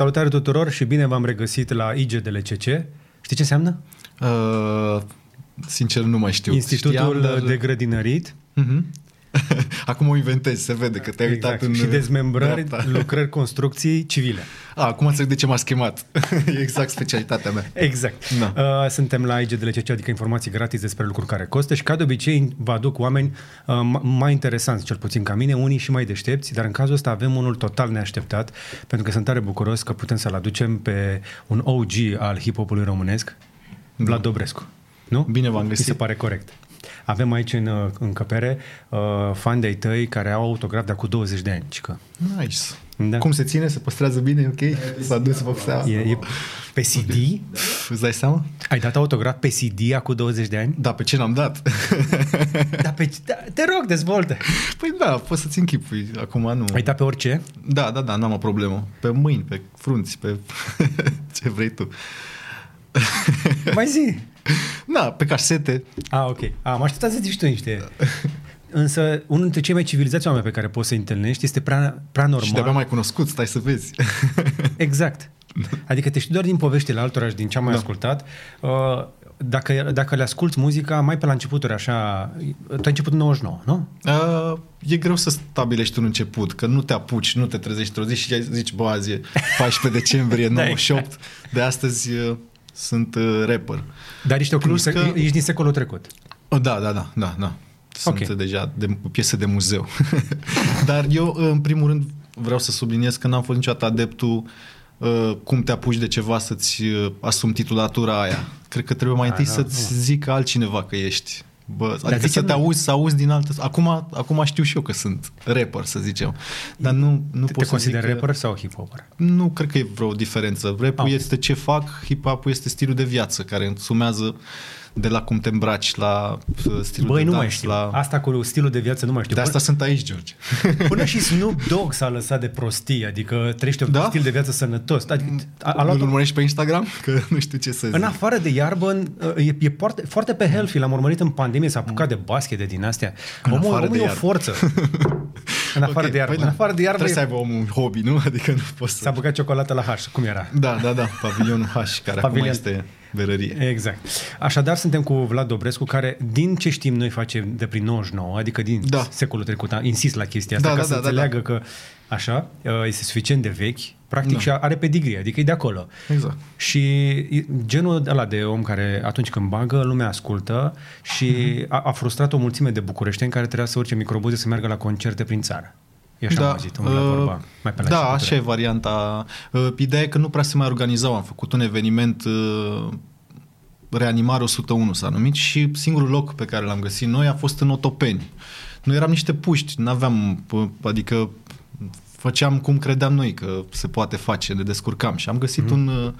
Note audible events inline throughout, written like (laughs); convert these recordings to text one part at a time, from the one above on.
salutare tuturor și bine v-am regăsit la IGDLCC. Știi ce înseamnă? Uh, sincer nu mai știu. Institutul Știam, dar... de Grădinărit. Uh-huh. (laughs) Acum o inventezi, se vede că te-ai Exact. uitat în Și dezmembrări, dreapta. (laughs) lucrări, construcții civile. A, acum înțeleg de ce m-a schemat. (laughs) e exact specialitatea mea. Exact. Da. Uh, suntem la IGDLCC, adică informații gratis despre lucruri care costă și ca de obicei vă aduc oameni uh, m- mai interesanți, cel puțin ca mine, unii și mai deștepți, dar în cazul ăsta avem unul total neașteptat, pentru că sunt tare bucuros că putem să-l aducem pe un OG al hip-hopului românesc, Vlad Dobrescu. Nu? Bine v-am Mi găsit. se pare corect. Avem aici în uh, încăpere uh, fani de-ai tăi care au autograf de acum 20 de ani, cică. Nice. Da. Cum se ține? Se păstrează bine? Ok? S-a dus pe seama. E, e pe CD? Îți dai seama? Ai dat autograf pe CD acum 20 de ani? Da, pe ce n-am dat? (laughs) Da, pe, da, te rog, dezvoltă. păi da, poți să-ți închipui. Acum nu. Ai dat pe orice? Da, da, da, n-am o problemă. Pe mâini, pe frunți, pe (laughs) ce vrei tu. Mai zi. (laughs) Da, pe casete. Ah, ok. Ah, am așteptat să zici tu niște... Însă, unul dintre cei mai civilizați oameni pe care poți să întâlnești este prea, prea normal. Și de-abia mai cunoscut, stai să vezi. (laughs) Exact. Adică te știi doar din poveștile altora și din ce am mai da. ascultat. Uh, Dacă, dacă le asculti muzica, mai pe la începuturi, așa... Tu ai început în 99, nu? Uh, e greu să stabilești un început, că nu te apuci, nu te trezești într-o zi și zici, bă, azi e 14 decembrie (laughs) Da, 98, exact. de astăzi uh, sunt uh, rapper. Dar ești, o, Plus că... că- ești din secolul trecut. Oh, da, da, da, da, da. Sunt Ok. okay. deja de, piese de muzeu. (laughs) Dar eu, în primul rând, vreau să subliniez că n-am fost niciodată adeptul uh, cum te apuci de ceva să-ți uh, asumi titulatura aia. Cred că trebuie mai Ah, întâi da, să-ți zică altcineva că ești. Bă, adică zice să te nu- auzi, să auzi din altă... Acum, acum știu și eu că sunt rapper, să zicem. Dar nu, nu Te, pot te să zic consideri că... rapper sau hip-hopper? Nu cred că e vreo diferență. Rap-ul Ah. este ce fac, hip-hop este stilul de viață care însumează de la cum te îmbraci la uh, stilul Băi, de nu dans, mai știu. la... Asta cu stilul de viață nu mai știu. De asta sunt aici, George. (laughs) Până și Snoop Dogg s-a lăsat de prostie, adică trăiește un Da? stil de viață sănătos. Adică a, a Nu luat urmărești pe Instagram? (laughs) Că nu știu ce să zic. în afară de iarbă, în- e, e foarte, foarte pe healthy. L-am urmărit în pandemie, s-a apucat de basket, de din astea. În Omul, afară omul de e o iarbă. forță. (laughs) în afară Ok, de iarbă. păi în da. afară de iarbă Trebuie să e, aibă omul un hobby, nu? Adică nu poți să... s-a băgat ciocolată la H. Cum era? Da, da, da, pavilionul H, care Pavilion. acum este berărie. Exact. Așadar, suntem cu Vlad Dobrescu, care, din ce știm noi, face de prin 99, adică din Da. secolul trecut. Insist la chestia asta, Da, ca da, să da, da, înțeleagă că, așa, este suficient de vechi, practic, Da. și are pedigree, adică e de acolo. Exact. Și e genul ăla de om care atunci când bagă, lumea ascultă și Mhm. a, a frustrat o mulțime de bucureșteni care trebuia să urce microbuze să meargă la concerte prin țară. Eu așa am auzit, la vorba, mai pe la da, începuturi. așa e varianta. Uh, Ideea e că nu prea se mai organizau. Am făcut un eveniment uh, Reanimare 101 s-a numit și singurul loc pe care l-am găsit noi a fost în Otopeni. Noi eram niște puști, n-aveam, p- adică făceam cum credeam noi că se poate face, ne descurcam și am găsit Mhm. mm. un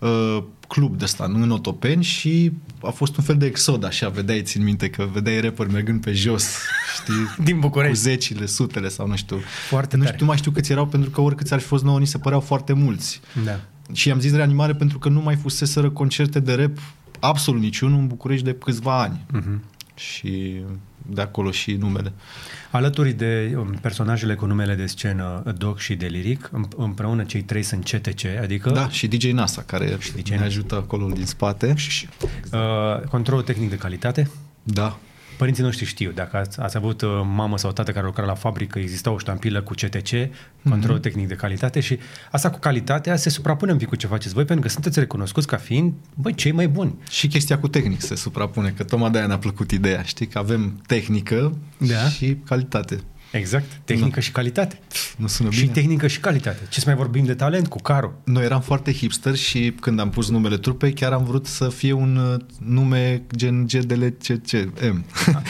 uh, club de ăsta în Otopeni și a fost un fel de exod, așa, vedeai, țin minte că vedeai rapper mergând pe jos, (laughs) știi? Din cu București. zecile, sutele sau nu știu. Foarte nu tare. știu, nu mai știu câți erau pentru că oricâți ar fi fost nouă, ni se păreau foarte mulți. Da. Și am zis reanimare pentru că nu mai fuseseră concerte de rap absolut niciunul în București de câțiva ani. Mhm. Și de acolo și numele. Alături de um, personajele cu numele de scenă Doc și de Liric, îm- împreună cei trei sunt CTC, adică Da, și DJ Nasa, care Și DJ ne Nasa. ajută acolo din spate. uh, controlul tehnic de calitate. Da. Părinții noștri știu, dacă ați, ați avut uh, mamă sau tată care lucra la fabrică, exista o ștampilă cu CTC, control Mhm. tehnic de calitate și asta cu calitatea se suprapune un pic cu ce faceți voi, pentru că sunteți recunoscuți ca fiind, băi, cei mai buni. Și chestia cu tehnic se suprapune, că tocmai de-aia ne-a plăcut ideea, știi? Că avem tehnică Da. și calitate. Exact, tehnică Da. și calitate. Nu sună Și bine? tehnică și calitate. Ce să mai vorbim de talent cu Caro? Noi eram foarte hipster și când am pus numele trupei, chiar am vrut să fie un uh, nume gen GDLCCM.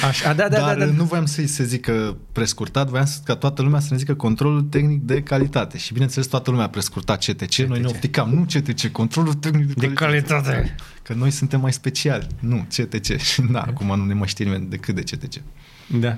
Așa, da, da, Dar da, da. nu voiam să-i se zică prescurtat, voiam să- ca toată lumea să ne zică controlul tehnic de calitate. Și bineînțeles toată lumea a prescurtat CTC, noi ne opticam, nu CTC, controlul tehnic de, De calitate. Că noi suntem mai speciali, nu CTC. Și (laughs) da, acum nu ne mai știe nimeni decât de CTC. Da.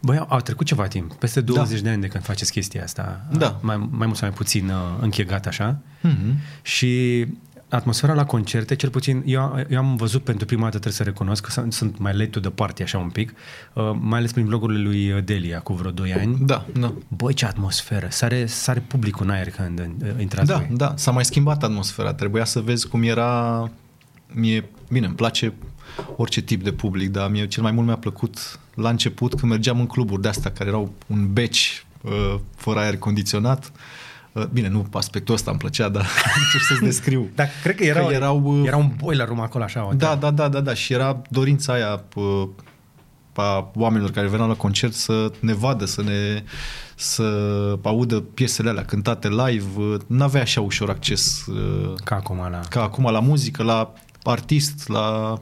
Băi, au, au trecut ceva timp, peste 20 Da. de ani de când faceți chestia asta. Da. Mai, mai mult sau mai puțin uh, închegat așa. Mhm. Și atmosfera la concerte, cel puțin eu, eu am văzut pentru prima dată, trebuie să recunosc, că sunt, sunt mai late to the party așa un pic, uh, mai ales prin blogurile lui Delia cu vreo 2 ani. Da, da. Băi, ce atmosferă! Sare, sare publicul în aer când uh, intrați Da, voi. da, s-a mai schimbat atmosfera. Trebuia să vezi cum era... Mie, bine, îmi place orice tip de public, dar mie cel mai mult mi-a plăcut la început când mergeam în cluburi de astea care erau un beci uh, fără aer condiționat. Uh, bine, nu aspectul ăsta îmi plăcea, dar (laughs) încerc să-ți descriu. (laughs) Dar cred că era, Că erau, uh, era un boiler room acolo așa. o Da, da, da, da, da. Și era dorința aia uh, a oamenilor care veneau la concert să ne vadă, să ne să audă piesele alea cântate live. Uh, N-avea așa ușor acces uh, Ca acum la... ca acum la muzică, la artist, la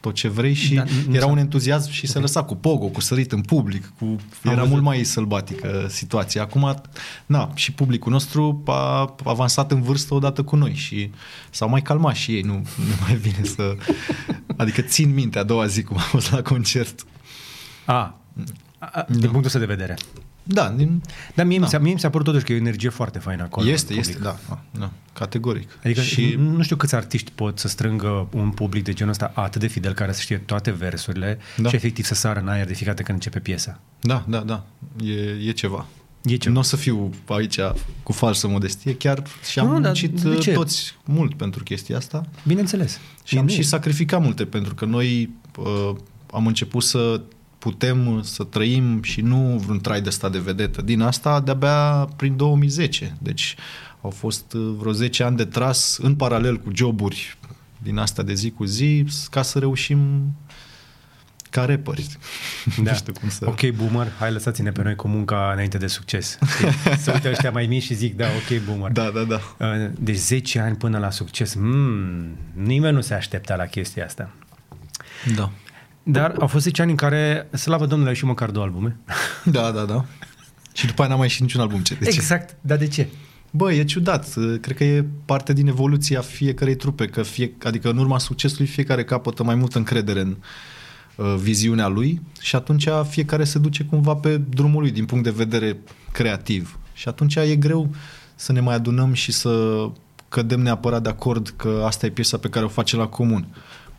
tot ce vrei și Da, da, nu era s-a- un entuziasm și se lăsa cu pogo, cu sărit în public, cu... era văzut. mult mai sălbatică situația. Acum, na, și publicul nostru a avansat în vârstă odată cu noi și s-au mai calmat și ei, nu, nu mai vine să... Adică țin minte a doua zi cum a fost la concert. A, a, din punctul ăsta de vedere. Da, din... Dar mie, da. mi, s-a, mie mi s-a părut totuși că e o energie foarte faină acolo. este, în este, public. da, da, da, categoric. Adică și și... nu știu câți artiști pot să strângă un public de genul ăsta atât de fidel care să știe toate versurile Da. și efectiv să sară în aer de fiecare dată când începe piesa. Da, da, da, e, e ceva. E ceva. Nu o să fiu aici cu falsă modestie, chiar și am Nu, nu, dar muncit de uh, ce? toți mult pentru chestia asta Bineînțeles. și am Nu și e- sacrificat multe pentru că noi uh, am început să putem să trăim și nu vreun trai de ăsta de vedetă. Din asta de-abia prin 2010. Deci au fost uh, vreo 10 ani de tras în paralel cu joburi din asta de zi cu zi ca să reușim ca rapperi. (laughs) Da. nu știu cum să... Ok, boomer, hai lăsați-ne pe noi cu munca înainte de succes. Știi? Să uite ăștia mai mici și zic, da, ok, boomer. Da, da, da. Uh, Deci 10 ani până la succes. Mm, nimeni nu se aștepta la chestia asta. Da. Dar au fost 10 ani în care, slavă Domnului, au și măcar două albume. (laughs) Da, da, da. Și după aia n-am mai ieșit niciun album. Ce? De ce? Exact. Dar de ce? Bă, e ciudat. Cred că e parte din evoluția fiecarei trupe, că fie, adică în urma succesului fiecare capătă mai multă încredere în uh, viziunea lui și atunci fiecare se duce cumva pe drumul lui din punct de vedere creativ. Și atunci e greu să ne mai adunăm și să cădem neapărat de acord că asta e piesa pe care o face la comun.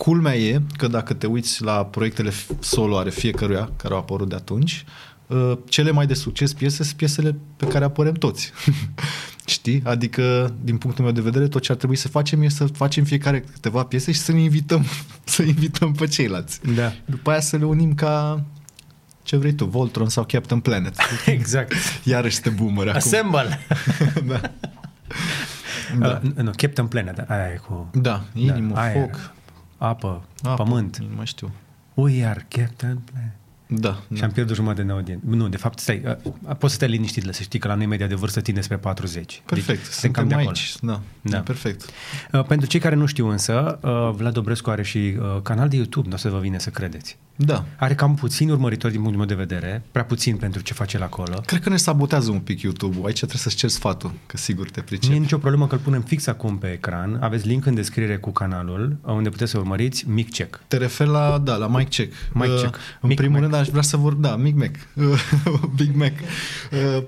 Culmea e că dacă te uiți la proiectele solo ale fiecăruia care au apărut de atunci, uh, cele mai de succes piese sunt piesele pe care apărem toți. (laughs) Știi? Adică, din punctul meu de vedere, tot ce ar trebui să facem e să facem fiecare câteva piese și să ne invităm, (laughs) să invităm pe ceilalți. Da. După aia să le unim ca ce vrei tu, Voltron sau Captain Planet. (laughs) Exact. Iarăși te boomer acum. Assemble! da. da. Uh, nu, Captain Planet, aia e cu... Da, inimă, aia, foc, apă, apă, pământ. Nu mai știu. We are Captain Planet. Da, Și da. am pierdut jumătate de audiență. Nu, de fapt, stai, uh, poți să stai liniștit, să știi că la noi media de vârstă tinde spre 40. Perfect, Deci, suntem cam de suntem acolo. aici. Da, Da. da. E perfect. Uh, pentru cei care nu știu însă, uh, Vlad Dobrescu are și uh, canal de YouTube, nu o să vă vine să credeți. Da. Are cam puțini urmăritori din punctul meu de vedere, prea puțin pentru ce face el acolo. Cred că ne sabotează un pic YouTube-ul. Aici trebuie să-ți cer sfatul, că sigur te Nu e pricepi. nicio problemă că îl punem fix acum pe ecran. Aveți link în descriere cu canalul, uh, unde puteți să urmăriți Mic Check. Te referi la, da, la Mic Check. Mic Uh, Check. În Mic primul Mac. rând aș vrea să vor, da, Mic Mac. (laughs) Big Mac. Uh,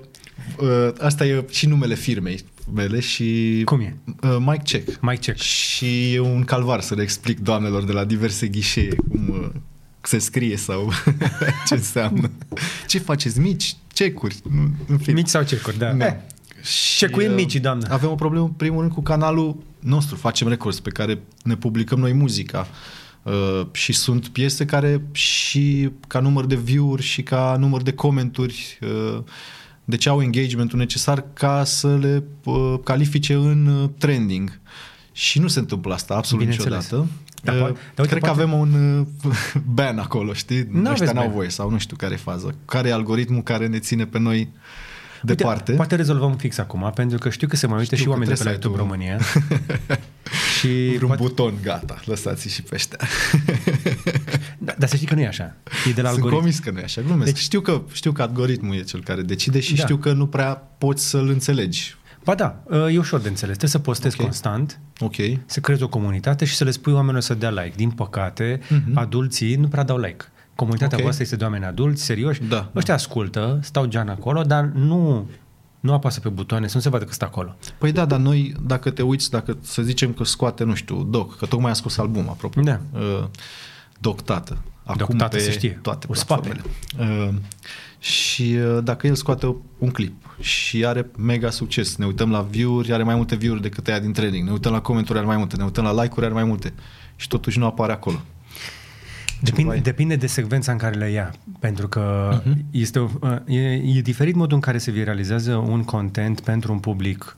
uh, asta e și numele firmei mele și... Cum e? Uh, Mic Check. Mic Check. Și e un calvar să le explic doamnelor de la diverse ghișee cum uh, se scrie sau (laughs) ce înseamnă. Ce faceți? Mici? Cecuri? Nu, În fine. Mici sau cecuri, da. Da. Eh, Cecuim uh, micii, doamnă. Avem o problemă, în primul rând, cu canalul nostru, Facem Records, pe care ne publicăm noi muzica. Uh, și sunt piese care și ca număr de view-uri și ca număr de comenturi uh, deci au engagementul necesar ca să le uh, califice în uh, trending. Și nu se întâmplă asta absolut Bineînțeles. niciodată. Dar Uh, poate- dar uite, Cred că poate- avem un uh, (laughs) ban acolo, știi? N-aveți Ăștia n-au ban. voie sau nu știu care e faza. Care e algoritmul care ne ține pe noi departe? Uite, poate rezolvăm fix acum, pentru că știu că se mai uită Știu și că oameni de pe la trebuie YouTube să ai România. (laughs) și Vreun poate, buton, gata, lăsați și pe ăștia. da, dar să știi că nu e așa. E de la Sunt algoritm. convins că nu e așa, glumesc. Deci- Deci, știu, că, știu că algoritmul e cel care decide și Da. da. știu că nu prea poți să-l înțelegi. Ba da, e ușor de înțeles. Trebuie să postezi Ok. constant, Ok. să creezi o comunitate și să le spui oamenilor să dea like. Din păcate, Mhm. adulții nu prea dau like. Comunitatea Ok. voastră este de oameni adulți, serioși. Da. Ăștia ascultă, stau gean acolo, dar nu nu apasă pe butoane, să nu se vadă că stă acolo. Păi da, dar noi, dacă te uiți, dacă să zicem că scoate, nu știu, Doc, că tocmai a scos album, apropo. Da. Uh, Doc Tată. Acum Doc Tată pe se știe. toate O platformele. Uh, și uh, dacă el scoate un clip și are mega succes, ne uităm la view-uri, are mai multe view-uri decât aia din training, ne uităm la comenturi, are mai multe, ne uităm la like-uri, are mai multe și totuși nu apare acolo. Depinde, Ceva e- depinde de secvența în care le ia, pentru că Mhm. uh-huh. este, o- e, e diferit modul în care se viralizează un content pentru un public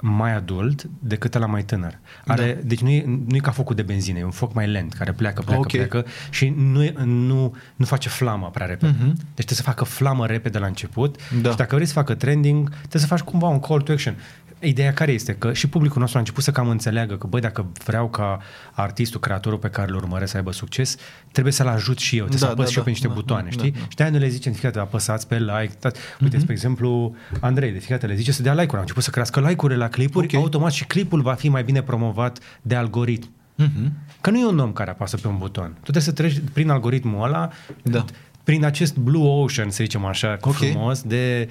mai adult decât la mai tânăr. Are, da. Deci nu e, nu e ca focul de benzină, e un foc mai lent, care pleacă, pleacă, Ok. pleacă și nu, e- nu, nu face flamă prea repede. Mhm. Deci trebuie să facă flamă repede la început Da. și dacă vrei să facă trending, trebuie să faci cumva un call to action. Ideea care este? Că și publicul nostru a început să cam înțeleagă că, băi, dacă vreau ca artistul, creatorul pe care îl urmăresc să aibă succes, trebuie să-l ajut și eu, trebuie Da, să apăs da, și eu pe da, niște da, butoane, da, știi? da, da. Și de-aia noi le zicem, fiecare dată, apăsați pe like. Da. Uite, Mhm. spre exemplu, Andrei, de fiecare dată le zice să dea like-uri. Au început să crească like-urile la clipuri, Ok. automat și clipul va fi mai bine promovat de algoritm. Mhm. Că nu e un om care apasă pe un buton. Tu trebuie să treci prin algoritmul ăla, Da. prin acest blue ocean, să zicem așa, Ok. frumos, de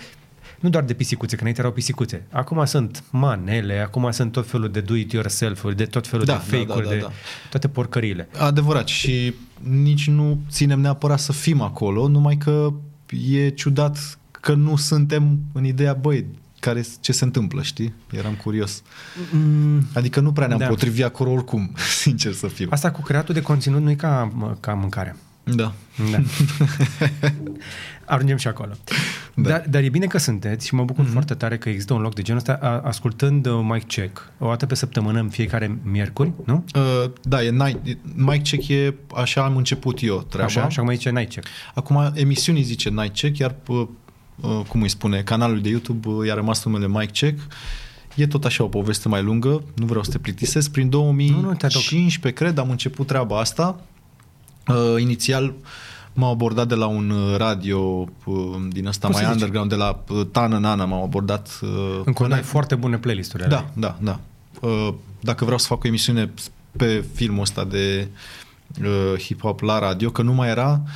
nu doar de pisicuțe, că înainte erau pisicuțe. Acum sunt manele, acum sunt tot felul de do-it-yourself-uri, de tot felul Da, de da, fake-uri, da, da, de da. toate porcările. Adevărat și nici nu ținem neapărat să fim acolo, numai că e ciudat că nu suntem în ideea, băi, care, ce se întâmplă, știi? Eram curios. Mm, Adică nu prea ne-am Da. da. potrivit acolo oricum, (laughs) sincer să fiu. asta cu creatul de conținut nu e ca, ca mâncare. Da. Da. (laughs) Ajungem și acolo. Da. Dar, dar e bine că sunteți și mă bucur mm-hmm. foarte tare că există un loc de genul ăsta, a- ascultând uh, Mic Check o dată pe săptămână în fiecare miercuri, nu? Uh, da, e night, mic check e, așa am început eu treaba. Așa? Și acum zice Night Check. Acum emisiunii zice Night Check, iar uh, uh, cum îi spune, canalul de YouTube uh, i-a rămas numele Mic Check. E tot așa o poveste mai lungă, nu vreau să te plictisesc. Prin Nu, nu, te aduc. 2015, cred, am început treaba asta. Uh, inițial m-au abordat de la un uh, radio uh, din ăsta Cum mai se zice? underground, de la uh, Tană Nana m-au abordat. Uh, Încă ai foarte bune playlist-uri. ale da, da, da. Uh, dacă vreau să fac o emisiune pe filmul ăsta de uh, hip-hop la radio, că nu mai era, uh,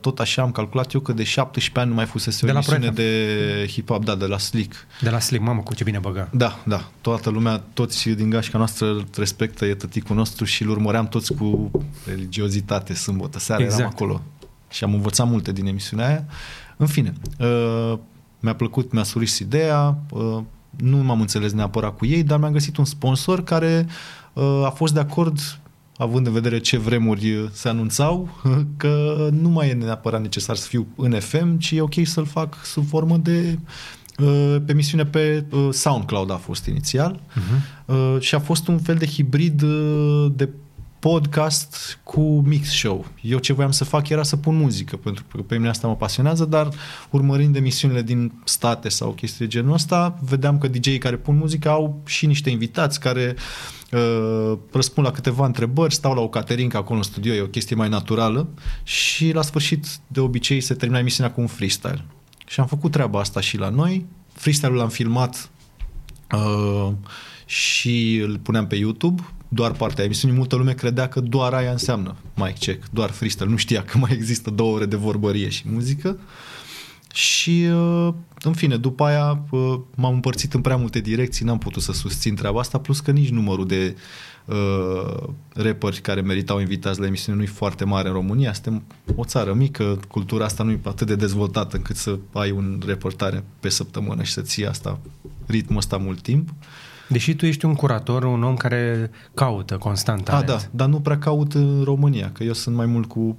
tot așa am calculat eu că de 17 ani nu mai fusese o De la emisiune Pro FM. de hip-hop, da, de la Slick. De la Slim, mamă, cu ce bine băga. Da, da, toată lumea, toți din gașca noastră îl respectă, e tăticul nostru și îl urmăream toți cu religiozitate sâmbătă seara, Exact. eram acolo și am învățat multe din emisiunea aia. În fine, uh, mi-a plăcut, mi-a surus ideea, uh, nu m-am înțeles neapărat cu ei, dar mi-am găsit un sponsor care uh, a fost de acord având în vedere ce vremuri se anunțau, că nu mai e neapărat necesar să fiu în FM, ci e ok să-l fac sub formă de uh, pe emisiune pe uh, SoundCloud a fost inițial Uh-huh. uh, și a fost un fel de hibrid uh, de podcast cu mix show. Eu ce voiam să fac era să pun muzică, pentru că pe mine asta mă pasionează, dar urmărind emisiunile din state sau chestii de genul ăsta, vedeam că DJ-ii care pun muzică au și niște invitați care uh, răspund la câteva întrebări, stau la o caterincă acolo în studio, e o chestie mai naturală și la sfârșit de obicei se termina emisiunea cu un freestyle. Și am făcut treaba asta și la noi. Freestyle-ul l-am filmat uh, și îl puneam pe YouTube, doar partea emisiunii. Multă lume credea că doar aia înseamnă mic check, doar freestyle. Nu știa că mai există două ore de vorbărie și muzică. Și, uh, în fine, după aia uh, m-am împărțit în prea multe direcții, n-am putut să susțin treaba asta, plus că nici numărul de uh, rapperi care meritau invitați la emisiune nu e foarte mare în România. Suntem o țară mică, cultura asta nu e atât de dezvoltată încât să ai un reportare pe săptămână și să ții asta, ritmul ăsta mult timp. Deși tu ești un curator, un om care caută constant A, talent. da, dar nu prea caut în România, că eu sunt mai mult cu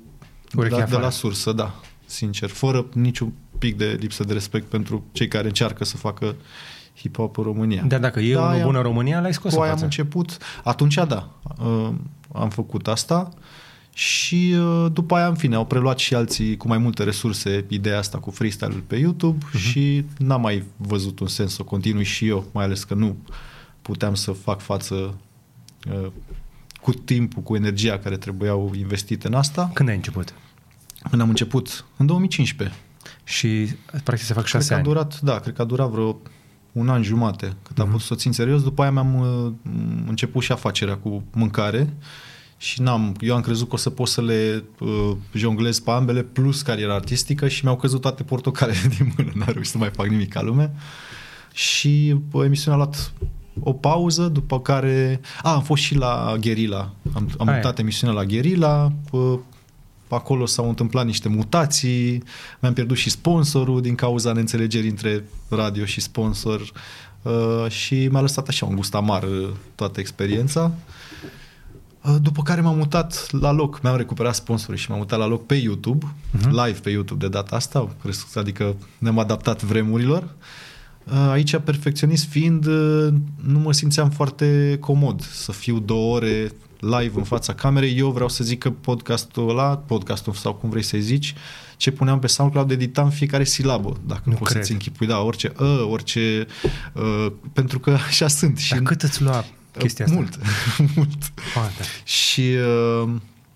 Urechea de, la, de afară. la sursă, da, sincer, fără niciun pic de lipsă de respect pentru cei care încearcă să facă hip-hop în România. Dar dacă e Da, unul aia- bun în România, l-ai scos Cu în aia am față. început, atunci da, uh, am făcut asta și uh, după aia, în fine, au preluat și alții cu mai multe resurse ideea asta cu freestyle pe YouTube Mhm. uh-huh. și n-am mai văzut un sens să o continui și eu, mai ales că nu puteam să fac față uh, cu timpul, cu energia care trebuiau investite în asta. Când ai început? Când am început? În 2015. Și practic să fac Cred șase că a ani. durat, da, cred că a durat vreo un an jumate cât am Mhm. putut să o țin serios. După aia mi-am uh, început și afacerea cu mâncare și n-am, eu am crezut că o să pot să le uh, jonglez pe ambele plus cariera artistică și mi-au căzut toate portocalele (laughs) din mână, n-am reușit să mai fac nimic ca lume. Și uh, emisiunea a luat o pauză, după care... A, am fost și la Guerilla. Am, am Aia. mutat emisiunea la Guerilla. Uh, acolo s-au întâmplat niște mutații, mi-am pierdut și sponsorul din cauza neînțelegerii între radio și sponsor uh, și mi-a lăsat așa un gust amar uh, toată experiența. Uh, După care m-am mutat la loc, mi-am recuperat sponsorii și m-am mutat la loc pe YouTube, uh-huh. live pe YouTube de data asta, adică ne-am adaptat vremurilor. Uh, Aici, perfecționist fiind, uh, nu mă simțeam foarte comod să fiu două ore live în fața camerei. Eu vreau să zic că podcastul ăla, podcastul sau cum vrei să-i zici, ce puneam pe SoundCloud, editam fiecare silabă, dacă Nu nu poți cred. să-ți închipui, da, orice ă, orice, uh, pentru că (laughs) așa sunt. Dar cât îți lua chestia asta? Mult, (laughs) mult. Poate. Și uh,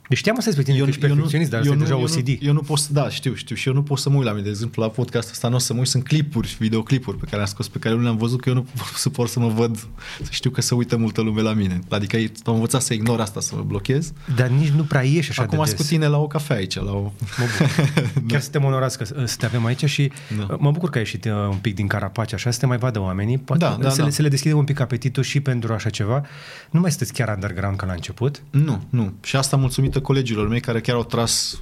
Deci știam asta despre tine, că ești perfecționist, dar eu este nu, deja eu OCD. Nu, eu nu pot să, da, știu, știu, și eu nu pot să mă uit la mine. De exemplu, la podcastul ăsta nu o să mă uit, sunt clipuri, videoclipuri pe care le-am scos, pe care nu le-am văzut, că eu nu pot să pot să mă văd, să știu că se uită multă lume la mine. Adică am învățat să ignor asta, să mă blochez. Dar nici nu prea ieși așa Acum de sunt des. cu tine la o cafea aici, la o... Mă bucur. (laughs) Chiar suntem onorați că să te avem aici și Da. mă bucur că ai ieșit uh, un pic din carapace așa, să te mai vadă oamenii. Poate Da, da, să, da. Le, să le deschidem un pic apetitul și pentru așa ceva. Nu mai sunteți chiar underground ca la început. Nu, nu. Și asta mulțumită colegilor mei care chiar au tras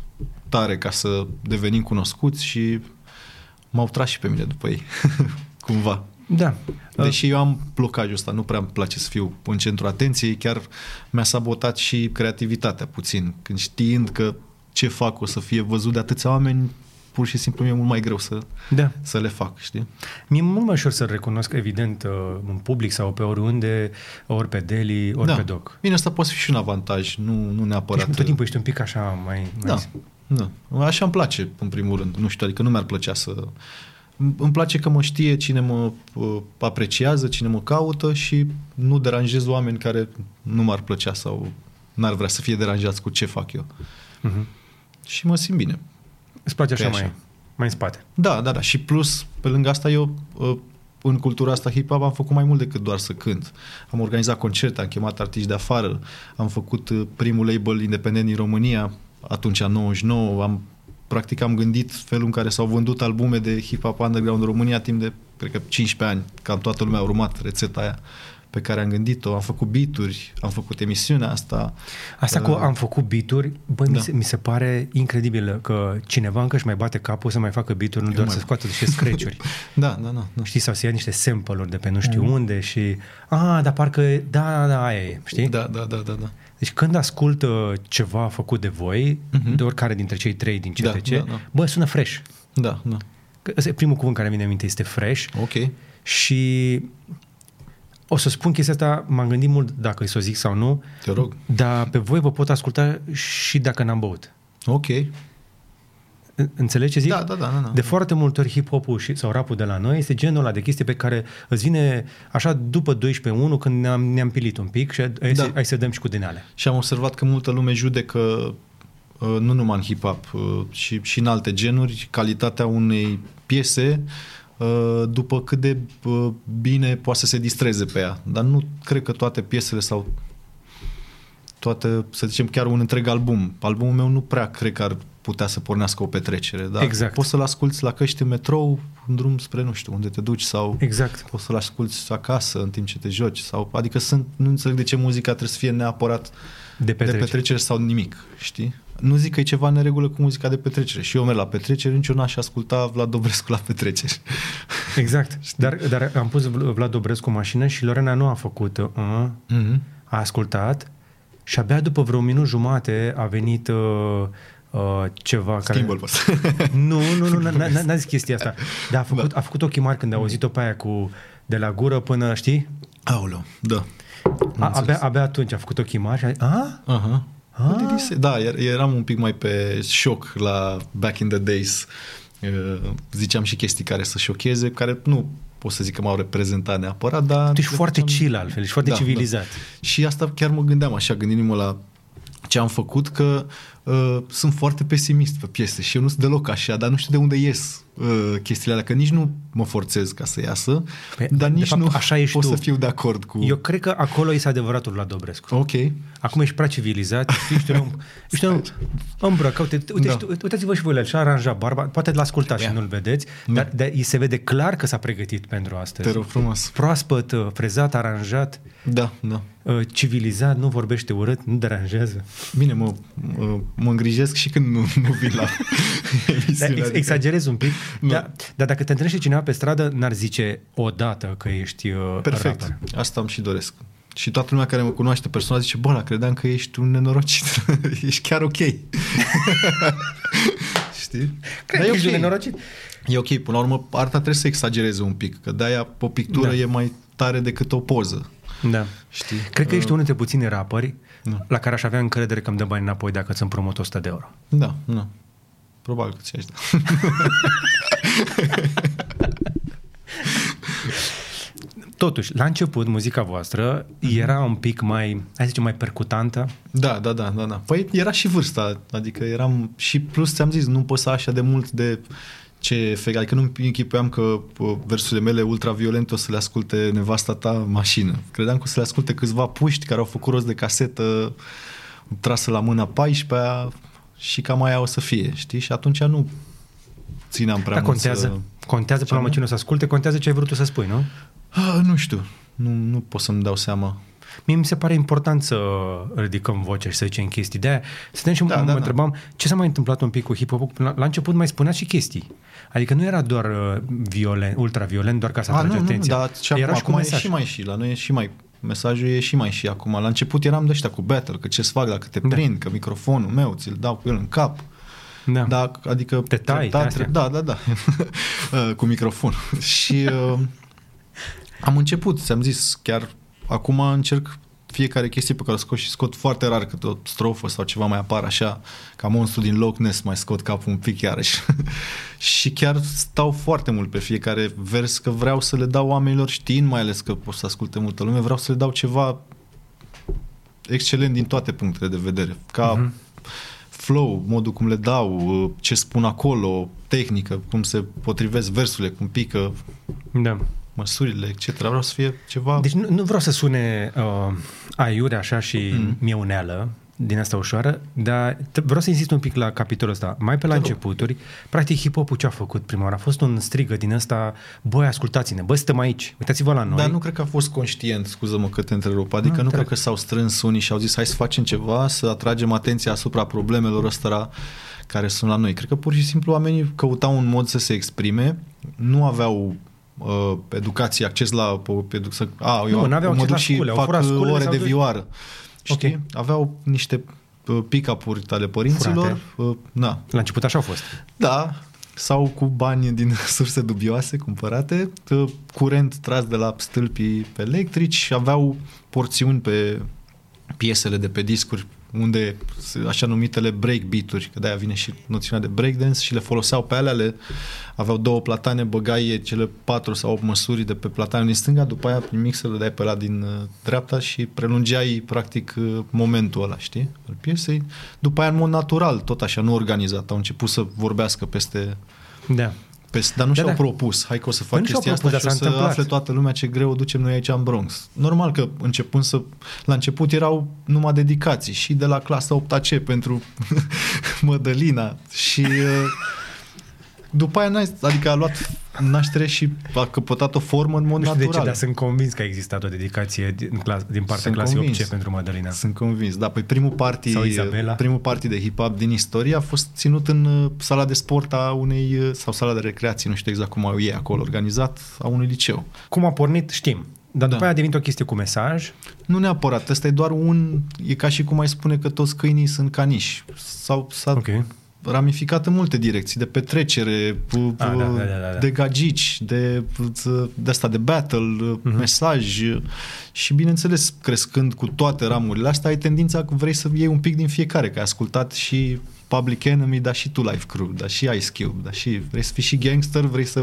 tare ca să devenim cunoscuți și m-au tras și pe mine după ei, (laughs) cumva. Da. Deși eu am blocajul ăsta, nu prea îmi place să fiu în centru atenției, chiar mi-a sabotat și creativitatea puțin. Când știind că ce fac o să fie văzut de atâția oameni, pur și simplu mi-e mult mai greu să, Da. să le fac, știi? Mi-e mult mai ușor să recunosc, evident, uh, în public sau pe oriunde, ori pe Deli, ori da. pe Doc. Bine, asta poate fi și un avantaj, nu, nu neapărat. Deci tot timpul ești un pic așa mai... mai Da, da. Așa îmi place, în primul rând. Nu știu, adică nu mi-ar plăcea să... Îmi place că mă știe cine mă uh, apreciază, cine mă caută și nu deranjez oameni care nu m-ar plăcea sau n-ar vrea să fie deranjați cu ce fac eu. Uh-huh. Și mă simt bine. Îți place așa, Pe mai, așa. mai în spate. Da, da, da. Și plus, pe lângă asta, eu uh, în cultura asta hip-hop am făcut mai mult decât doar să cânt. Am organizat concerte, am chemat artiști de afară, am făcut uh, primul label independent din România, atunci în 99, am practic am gândit felul în care s-au vândut albume de hip-hop underground în România timp de, cred că, 15 ani. Cam toată lumea a urmat rețeta aia pe care am gândit-o. Am făcut beaturi, am făcut emisiunea asta. Asta cu Uh, am făcut bituri, băi, mi, da. se, mi se pare incredibil că cineva încă își mai bate capul să mai facă bituri, nu Eu doar mai- să scoată niște scratch-uri. (laughs) Da, da, da. da. știi, sau să ia niște sample-uri de pe nu știu unde și... A, dar parcă... Da, da, da, aia e, știi? Da, da, da, da, da. Deci când ascult uh, ceva făcut de voi, Mhm. de oricare dintre cei trei din Da, CTC, da, da. bă, sună fresh. Da, da. Că ăsta e primul cuvânt care vine în minte, este fresh Ok. și o să spun chestia asta, m-am gândit mult dacă îi să o zic sau nu, Te rog. dar pe voi vă pot asculta și dacă n-am băut. Ok. În- Înțelegi ce zic? Da, da, da, da, da. De foarte multe ori hip-hop-ul și, sau rap de la noi este genul ăla de chestie pe care îți vine așa după 12-1 când ne-am, ne-am pilit un pic și hai, Da. să, hai să dăm și cu din alea. Și am observat că multă lume judecă uh, nu numai în hip-hop, uh, și, și în alte genuri, calitatea unei piese uh, după cât de uh, bine poate să se distreze pe ea. Dar nu cred că toate piesele sau toate, să zicem, chiar un întreg album. Albumul meu nu prea cred că ar putea să pornească o petrecere. Dar Exact. Poți să-l asculti la căști în metrou, în drum spre nu știu unde te duci sau Exact. poți să-l asculti acasă în timp ce te joci. Sau, adică sunt, nu înțeleg de ce muzica trebuie să fie neapărat De de petrecere. petrecere sau nimic, știi? Nu zic că e ceva în neregulă cu muzica de petrecere. Și eu merg la petrecere, nici eu n-aș asculta Vlad Dobrescu la petrecere. (laughs) Exact. Dar, dar am pus Vl- Vlad Dobrescu în mașină și Lorena nu a făcut, uh, Mm-hmm. a ascultat și abia după vreo minut jumate a venit uh, uh, ceva Schimbă-l care... pe ăsta. (laughs) Nu, nu, nu, n- n- n- n-a zis chestia asta. (laughs) Dar a făcut, a făcut ochii mari când a auzit-o pe aia cu de la gură până, știi? Aoleu, da. A, abia, abia atunci a făcut ochii mari și a zis, a? Aha. Ah. What did he say? Da, er- eram un pic mai pe șoc la Back in the Days. Uh, Ziceam și chestii care să șocheze, care nu pot să zic că m-au reprezentat neapărat, dar... Tu ești foarte făceam- chill altfel, ești foarte Da, civilizat. Și asta chiar mă gândeam așa, gândindu-mă la ce am făcut, că Uh, sunt foarte pesimist pe piese și eu nu sunt deloc așa, dar nu știu de unde ies uh, chestiile alea, că nici nu mă forțez ca să iasă, Pe- dar de nici fapt, nu așa ești pot tu. să fiu de acord cu... Eu cred că acolo este adevăratul la Dobrescu. Ok. Acum ești prea civilizat, (laughs) ești un om, ești un om îmbrăcat. Uite, uite, Da. da. uitați-vă și voi la el, și-a aranjat barba, poate l ascultați și Da. nu-l vedeți, Da. dar, dar îi se vede clar că s-a pregătit pentru astăzi. Te rog frumos. Proaspăt, uh, frezat, aranjat, Da, da. uh, civilizat, nu vorbește urât, nu deranjează. Bine, mă, mă, mă îngrijesc și când nu, (laughs) nu vin la (laughs) Dar emisiune. ex- adică- exagerez un pic, Nu. dar, dar dacă te întâlnești cineva pe stradă, n-ar zice odată că ești uh, Perfect. rapper. Asta îmi și doresc. Și toată lumea care mă cunoaște personal zice, bă, la credeam că ești un nenorocit. (laughs) ești chiar ok. Știi? Cred Dar că e ești ok. un nenorocit. E ok, până la urmă, arta trebuie să exagereze un pic, că de-aia o pictură Da. e mai tare decât o poză. Da. Știi? Cred că ești Uh, unul dintre puțini rapări Da. la care aș avea încredere că îmi dă bani înapoi dacă îți împrumut 100 de euro. Da, da. Probabil că ți-aș da. (laughs) Totuși, la început, muzica voastră Mhm. era un pic mai, hai să zicem, mai percutantă. Da, da, da, da, da. Păi era și vârsta, adică eram și plus ți-am zis, nu păsa așa de mult de ce efect, adică nu închipuiam că pă, versurile mele ultraviolente o să le asculte nevasta ta în mașină. Credeam că o să le asculte câțiva puști care au făcut rost de casetă trasă la mâna 14 și cam aia o să fie, știi? Și atunci nu țineam prea Dar mult contează, să... contează până la urmă Ce? cine o să asculte, contează ce ai vrut tu să spui, nu? Ah, nu știu, nu, nu pot să-mi dau seama. Mie mi se pare important să ridicăm vocea și să zicem chestii. De-aia stăteam și Da, da, mă da, da. întrebam ce s-a mai întâmplat un pic cu hip-hop. La, la început mai spuneați și chestii. Adică nu era doar uh, violent, ultra-violent, doar ca să A, atrage nu, nu, atenția. dar și era acum, și cu acum e mesaj. și mai și, la noi e și mai, mesajul e și mai și acum. La început eram de ăștia cu battle, că ce-ți fac dacă te Da. prind, că microfonul meu ți-l dau cu el în cap. Da. Da, adică... Te tai, treptat, de-astea. tre- Da, da, da. (laughs) Uh, cu microfon. (laughs) și uh, am început, ți-am zis, chiar acum încerc fiecare chestie pe care o scot și scot foarte rar câte o strofă sau ceva mai apar așa, ca monstru din Loch Ness, mai scot capul un pic iarăși. (laughs) și chiar stau foarte mult pe fiecare vers, că vreau să le dau oamenilor știind, mai ales că o să asculte multă lume, vreau să le dau ceva excelent din toate punctele de vedere. Ca Mhm. flow, modul cum le dau, uh, ce spun acolo, tehnică, cum se potrivesc versurile, cum pică da. Măsurile, etc. Vreau să fie ceva... Deci nu, nu vreau să sune uh, aiure așa și Mm. mm. mieuneală din asta ușoară, dar t- vreau să insist un pic la capitolul ăsta. Mai pe la Te rog. începuturi, practic hip-hop-ul ce a făcut prima oară? A fost un strigă din ăsta, băi, ascultați-ne, bă, suntem aici, uitați-vă la noi. Dar nu cred că a fost conștient, scuză-mă că te întrerup, adică Nu, nu, te cred rog. că s-au strâns unii și au zis hai să facem ceva, să atragem atenția asupra problemelor ăstora care sunt la noi. Cred că pur și simplu oamenii căutau un mod să se exprime, nu aveau uh, educație, acces la edu- să, a, Nu, eu n-aveau mă acces duc la și scule, au fac furat sculele, ore s-au de dus. vioară. Știi? Ok. Aveau niște uh, pick-up-uri ale părinților. Furate. Uh, na, La început așa au fost. da, sau cu bani din (laughs) surse dubioase cumpărate, că curent tras de la stâlpii electrici, aveau porțiuni pe piesele de pe discuri unde așa numitele breakbeat-uri, că de-aia vine și noțiunea de breakdance și le foloseau pe alea, le aveau două platane, băgai cele patru sau opt măsuri de pe platanul din stânga, după aia prin mixer le dai pe la din uh, dreapta și prelungeai practic uh, momentul ăla, știi, al piesei. După aia în mod natural, tot așa, nu organizat, au început să vorbească peste Da. Peste, dar nu Da, și-au da. propus, hai că o să fac Păi nu și-au chestia asta propus, și o dar să s-a întâmplat. afle toată lumea ce greu o ducem noi aici în Bronx. Normal că începând să, la început erau numai dedicații și de la clasa 8AC pentru (laughs) Mădălina și uh, după aia n-ai, adică a luat naștere și a căpătat o formă în mod Nu știu de ce, natural. dar sunt convins că a existat o dedicație din, clas, din partea Sunt clasei convins. 8C pentru Madalina. Sunt convins. Da, păi primul party, Sau Izabela. primul party de hip-hop din istorie a fost ținut în uh, sala de sport a unei, uh, sau sala de recreație, nu știu exact cum au ei acolo organizat, a unui liceu. Cum a pornit, știm. Dar după Da. aia a devenit o chestie cu mesaj. Nu neapărat, ăsta e doar un... E ca și cum ai spune că toți câinii sunt caniși. Sau s-a Ok. Ramificat în multe direcții, de petrecere, p- p- da, da, da, da, da. de gagici, de, de asta, de battle, Mhm. mesaj și bineînțeles, crescând cu toate ramurile astea, ai tendința că vrei să iei un pic din fiecare, că ai ascultat și Public Enemy, dar și tu Life Crew, dar și Ice Cube, dar și vrei să fii și gangster, vrei să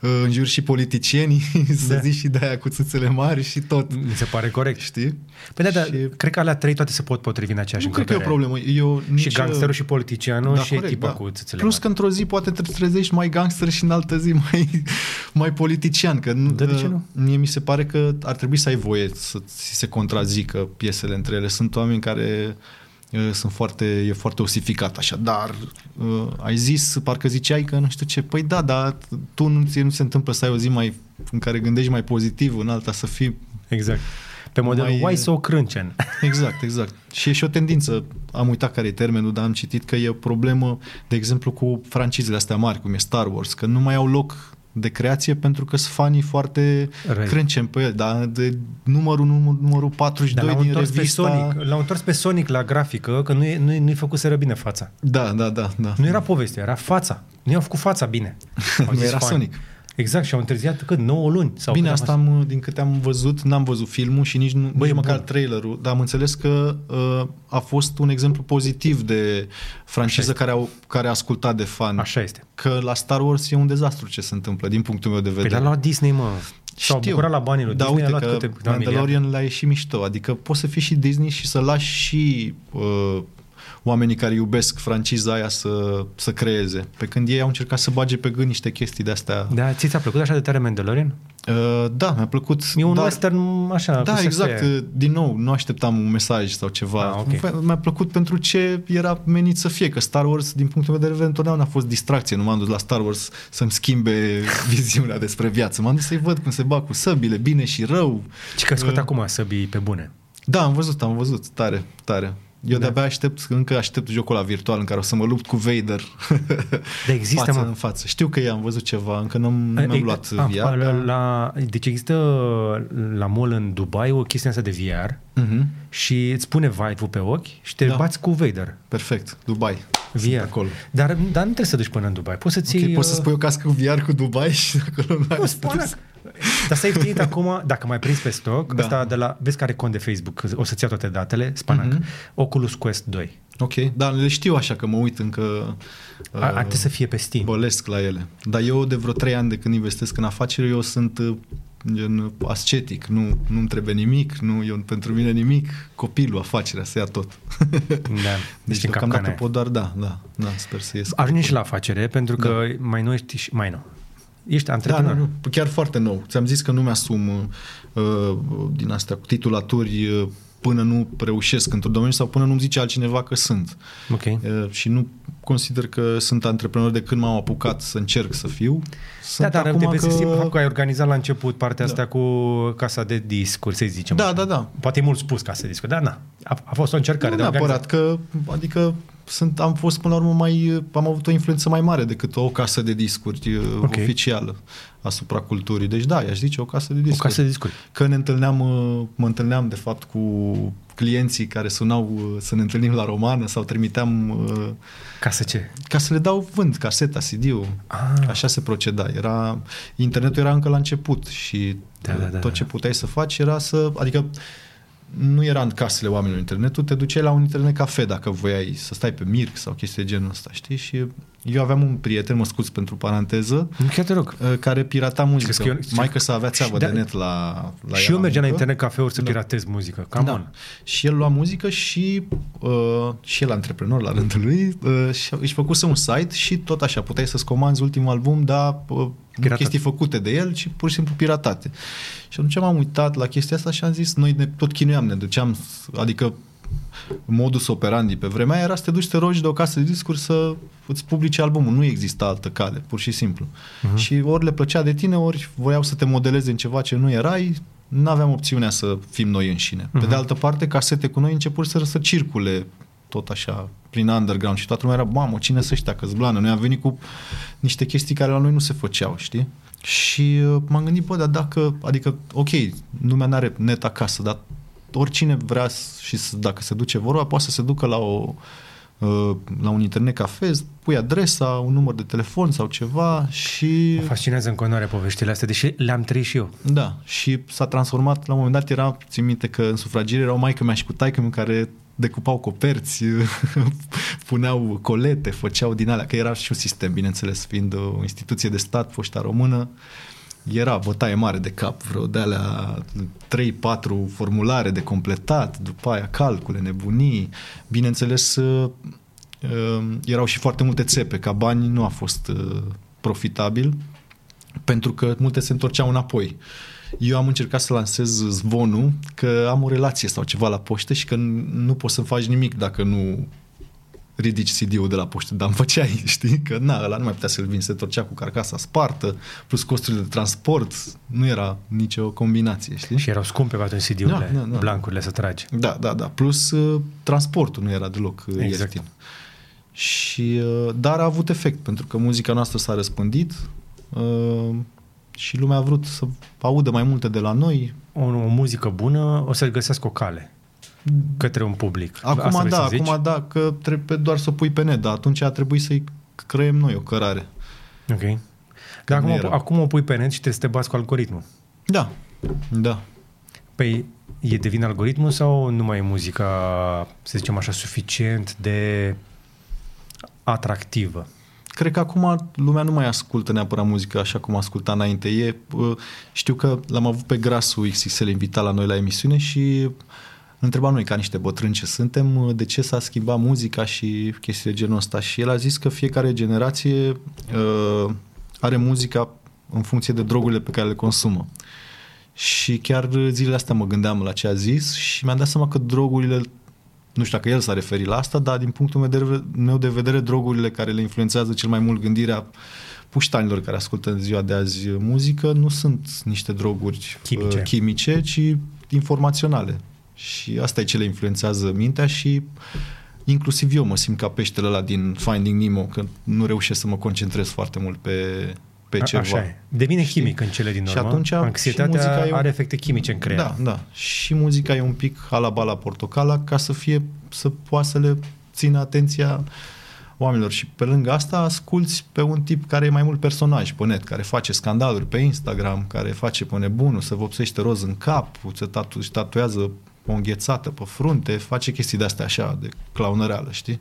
uh, înjuri și politicienii, (laughs) să Da. zici și de aia cu țâțele mari și tot. Mi se pare corect. Știi? Păi da, dar Și- cred că alea trei toate se pot potrivi în aceeași Nu cred că e o încăpere. problemă. Eu Și nici, gangsterul și politicianul și echipa cu țâțele Plus mari. că într-o zi poate te trezești mai gangster și în altă zi mai, (laughs) mai politician. Că nu, Da, de ce uh, nu? Mie mi se pare că ar trebui să ai voie să ți se contrazică piesele între ele. Sunt oameni care uh, sunt foarte, e foarte osificat așa, dar uh, ai zis, parcă ziceai că nu știu ce, păi da, dar tu nu, ți nu se întâmplă să ai o zi mai în care gândești mai pozitiv, în alta să fii Exact. Pe modelul Mai- Why so crâncen. (laughs) Exact, exact. Și e și o tendință, am uitat care e termenul, dar am citit că e o problemă, de exemplu, cu francizele astea mari, cum e Star Wars, că nu mai au loc de creație pentru că sunt fanii foarte Răi. crâncen pe el, dar de numărul, numărul, numărul 42 Dar l-au din întors pe revista... Sonic. L-au întors pe Sonic la grafică, că nu, e, nu, nu-i făcuseră bine fața. Da, da, da, da. Nu era povestea, era fața. Nu i-au făcut fața bine. (laughs) Au Nu zis era fani. Sonic. Exact, și au întârziat cât? 9 luni? Sau Bine, cât a asta am, din câte am văzut, n-am văzut filmul și nici, nu, Băi, nici e măcar bun. trailerul, dar am înțeles că uh, a fost un exemplu pozitiv de franciză este. care, au, care a ascultat de fan. Așa este. Că la Star Wars e un dezastru ce se întâmplă, din punctul meu de Păi vedere. dar la Disney, mă. S-au Știu. bucurat la banii lui Dar Disney, uite a luat că câte, câteva miliarde. Mandalorian l-a ieșit mișto. Adică poți să fii și Disney și să lași și uh, oamenii care iubesc franciza aia să, să creeze. Pe când ei au încercat să bage pe gând niște chestii de-astea. Da, ți ți-a plăcut așa de tare Mandalorian? Uh, da, mi-a plăcut. E un dar, western așa, Da, cu exact. sexe. Uh, Din nou, nu așteptam un mesaj sau ceva. Ah, ok. Mi-a plăcut pentru ce era menit să fie. Că Star Wars, din punctul meu de vedere, întotdeauna a fost distracție. Nu m-am dus la Star Wars să-mi schimbe (laughs) viziunea despre viață. M-am dus să-i văd cum se bag cu săbile, bine și rău. Și că scot Uh, acum săbii pe bune. Da, am văzut, am văzut. Tare, tare. Eu Da. de-abia aștept, încă aștept jocul ăla virtual în care o să mă lupt cu Vader (laughs) Dar există, față mă. în față. Știu că e, am văzut ceva, încă nu am E- mi-am luat a, VR. la, dar- la, deci există la mall în Dubai o chestie asta de VR Mhm. și îți pune vibe pe ochi și te Da. bați cu Vader. Perfect, Dubai. Sunt VR. acolo. Dar, dar nu trebuie să duci până în Dubai. Poți să-ți Ok, iei, poți să uh, spui o cască cu VR cu Dubai (laughs) și acolo nu ai Nu, spune. Dar s-a ieftinit (laughs) acum, dacă mai prins pe stoc, Da. da. ăsta de la, vezi care e cont de Facebook, o să-ți ia toate datele, Spanac, Mhm. mm-hmm. Oculus Quest 2. Ok, dar le știu așa că mă uit încă Uh, Ar trebui să fie pe Steam. bălesc la ele. Dar eu de vreo trei ani de când investesc în afaceri, eu sunt uh, gen ascetic, nu, nu-mi trebuie nimic, nu eu pentru mine nimic, copilul, afacerea, să ia tot. Da. (laughs) Deci Deci în deocamdată capcana aia. pot doar, da, da, da, sper să ies. Ajungi și la afacere, pentru că mai nou ești și mai nou. Ești Da, antreprenor. nu, nu, chiar foarte nou. Ți-am zis că nu mi-asum uh, din astea cu titulaturi uh, până nu reușesc într-un domeniu sau până nu-mi zice altcineva că sunt. Ok. Uh, și nu consider că sunt antreprenor de când m-am apucat să încerc să fiu. Da, Sunt dar acum te vezi că... că... că ai organizat la început partea Da. asta cu casa de discuri, să zicem Da, așa. da, da. Poate e mult spus casa de discuri, dar na, a, a fost o încercare Nu de neapărat organizare. că, adică sunt, am fost până la urmă mai, am avut o influență mai mare decât o casă de discuri Ok. okay. oficială asupra culturii. Deci da, i-aș zice o casă de O discuri. casă de discuri. Că ne întâlneam, uh, mă întâlneam de fapt cu clienții care sunau uh, să ne întâlnim la romană sau trimiteam uh, Casă ce? ca să le dau vând caseta, CD-ul. Ah. Așa se proceda. Era, internetul era încă la început și Da, da, da, tot da. ce puteai să faci era să, adică nu era în casele oamenilor internetul, te duceai la un internet cafe dacă voiai să stai pe Mirc sau chestii de genul ăsta, știi? Și eu aveam un prieten, mă scuți pentru paranteză, Chiar te rog. uh, care pirata muzică. că eu- Mai că să avea țeavă da, de net la, la și ea eu mergeam la muncă. internet cafeuri să Da. piratez muzică. Cam da. on. Și el lua muzică și uh, și el antreprenor la rândul lui uh, și își făcuse un site și tot așa, puteai să-ți comanzi ultimul album, dar uh, nu Piratat. chestii făcute de el, ci pur și simplu piratate. Și atunci m-am uitat la chestia asta și am zis, noi ne tot chinuiam, ne duceam, adică modus operandi pe vremea aia era să te duci să te rogi de o casă de discuri să îți publice albumul. Nu exista altă cale, pur și simplu. Mhm. Uh-huh. Și ori le plăcea de tine, ori voiau să te modeleze în ceva ce nu erai, nu aveam opțiunea să fim noi înșine. Uh-huh. Pe de altă parte, casete cu noi început să, să circule tot așa prin underground și toată lumea era, mamă, cine să ăștia că zblană? Noi am venit cu niște chestii care la noi nu se făceau, știi? Și uh, m-am gândit, bă, dar dacă, adică, ok, lumea n-are net acasă, dar oricine vrea s- și să, dacă se duce vorba, poate să se ducă la o uh, la un internet cafe, pui adresa, un număr de telefon sau ceva și... Mă fascinează în continuare poveștile astea, deși le-am trăit și eu. Da, și s-a transformat, la un moment dat era, țin minte că în sufragiere erau maică mea și cu taică care decupau coperți, (laughs) puneau colete, făceau din alea, că era și un sistem, bineînțeles, fiind o instituție de stat, poșta română, era bătaie mare de cap, vreo de alea 3-4 formulare de completat, după aia calcule, nebunii. Bineînțeles, uh, erau și foarte multe țepe, ca bani nu a fost uh, profitabil, pentru că multe se întorceau înapoi. Eu am încercat să lansez zvonul că am o relație sau ceva la poște și că nu poți să faci nimic dacă nu ridici CD-ul de la poștă, dar îmi făceai, (laughs) știi? Că na, ăla nu mai putea să-l vin, se torcea cu carcasa spartă, plus costurile de transport, nu era nicio combinație, știi? Și erau scumpe pe atunci CD-urile, da, da, da. blancurile să tragi. Da, da, da, plus uh, transportul nu era deloc uh, exact. ieftin. Și, uh, dar a avut efect, pentru că muzica noastră s-a răspândit uh, și lumea a vrut să audă mai multe de la noi. O, o muzică bună o să găsească o cale către un public. Acum Asta da, acum da, că trebuie doar să pui pe net, dar atunci a trebuit să-i creăm noi o cărare. Ok. Dar acum, acum o pui pe net și trebuie să te bați cu algoritmul. Da, da. Păi e devine algoritmul sau nu mai e muzica, să zicem așa, suficient de atractivă? Cred că acum lumea nu mai ascultă neapărat muzică așa cum asculta înainte. E, știu că l-am avut pe Grasul XXL invitat la noi la emisiune și întrebam noi ca niște bătrâni ce suntem, de ce s-a schimbat muzica și chestii de genul ăsta. Și el a zis că fiecare generație uh, are muzica în funcție de drogurile pe care le consumă. Și chiar zilele astea mă gândeam la ce a zis și mi-am dat seama că drogurile, nu știu dacă el s-a referit la asta, dar din punctul meu de vedere, drogurile care le influențează cel mai mult gândirea puștanilor care ascultă în ziua de azi muzică nu sunt niște droguri chimice, uh, chimice ci informaționale. Și asta e ce le influențează mintea și inclusiv eu mă simt ca peștele ăla din Finding Nemo, că nu reușesc să mă concentrez foarte mult pe, pe A, ceva. Așa e. Devine știi? chimic în cele din urmă. Și atunci Anxietatea și are efecte chimice în creier. Da, da. Și muzica e un pic halabala portocala ca să fie, să poată să le țină atenția oamenilor. Și pe lângă asta asculți pe un tip care e mai mult personaj pe net, care face scandaluri pe Instagram, care face pe nebunul, să vopsește roz în cap, se tatu- tatuează o înghețată pe frunte, face chestii de astea așa, de claunăreală, știi?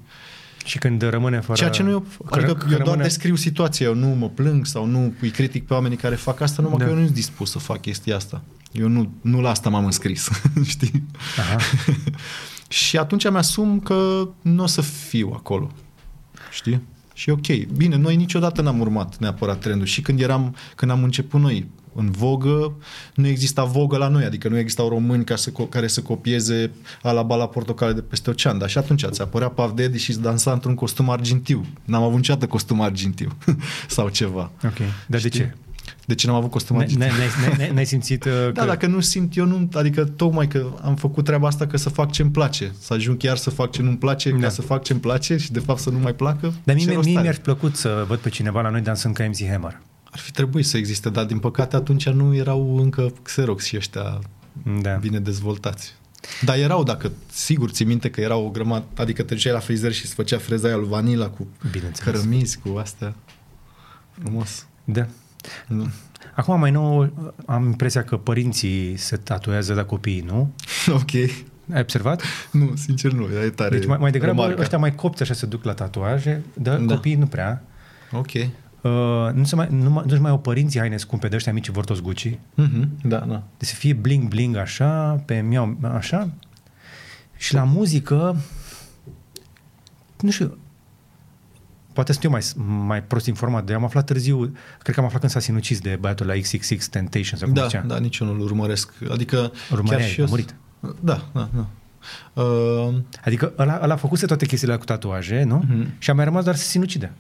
Și când rămâne fără... Ceea ce nu eu, adică că eu rămâne... doar descriu situația, eu nu mă plâng sau nu îi critic pe oamenii care fac asta, numai da. că eu nu sunt dispus să fac chestia asta. Eu nu, nu la asta m-am înscris, (laughs) știi? Aha. (laughs) și atunci mi-asum că nu o să fiu acolo, știi? Și ok, bine, noi niciodată n-am urmat neapărat trendul și când eram, când am început noi în vogă, nu exista vogă la noi, adică nu existau români ca să, care să copieze ala bala portocale de peste ocean, dar și atunci ți apărea Pav Daddy și îți dansa într-un costum argintiu. N-am avut niciodată costum argintiu (laughs) sau ceva. Ok, dar Știi? de ce? De ce n-am avut costum argintiu? N-ai simțit uh, Da, dacă nu simt, eu nu, adică tocmai că am făcut treaba asta că să fac ce-mi place, să ajung chiar să fac ce nu-mi place, da. ca să fac ce-mi place și de fapt să nu mai placă. Dar mie, mie mi-ar plăcut să văd pe cineva la noi dansând ca MC Hammer. Ar fi trebuit să existe, dar din păcate atunci nu erau încă Xerox și ăștia da. bine dezvoltați. Dar erau, dacă sigur ți minte că erau o grămadă, adică te duceai la frizer și îți făcea freza aia lui vanila cu cărămizi, cu astea. Frumos. Da. da. Acum mai nou am impresia că părinții se tatuează la copii, nu? (laughs) Ok. Ai observat? Nu, sincer nu, e tare Deci mai, mai degrabă remarca. ăștia mai copți așa se duc la tatuaje, dar da. copiii nu prea. Ok. Uh, nu, se mai, nu, nu mai au părinții haine scumpe de ăștia mici vortos Gucci. Mm-hmm, da, da. De să fie bling-bling așa, pe miau așa. Și la muzică, nu știu, poate sunt eu mai, mai prost informat, de am aflat târziu, cred că am aflat când s-a sinucis de băiatul la XXX Temptation sau cum Da, zicea. da, nici eu nu-l urmăresc. Adică Urmăreai, chiar și eu... a murit. Da, da, da. Uh... Adică ăla, ăla a făcut toate chestiile cu tatuaje, nu? Uh-huh. Și a mai rămas doar să sinucide.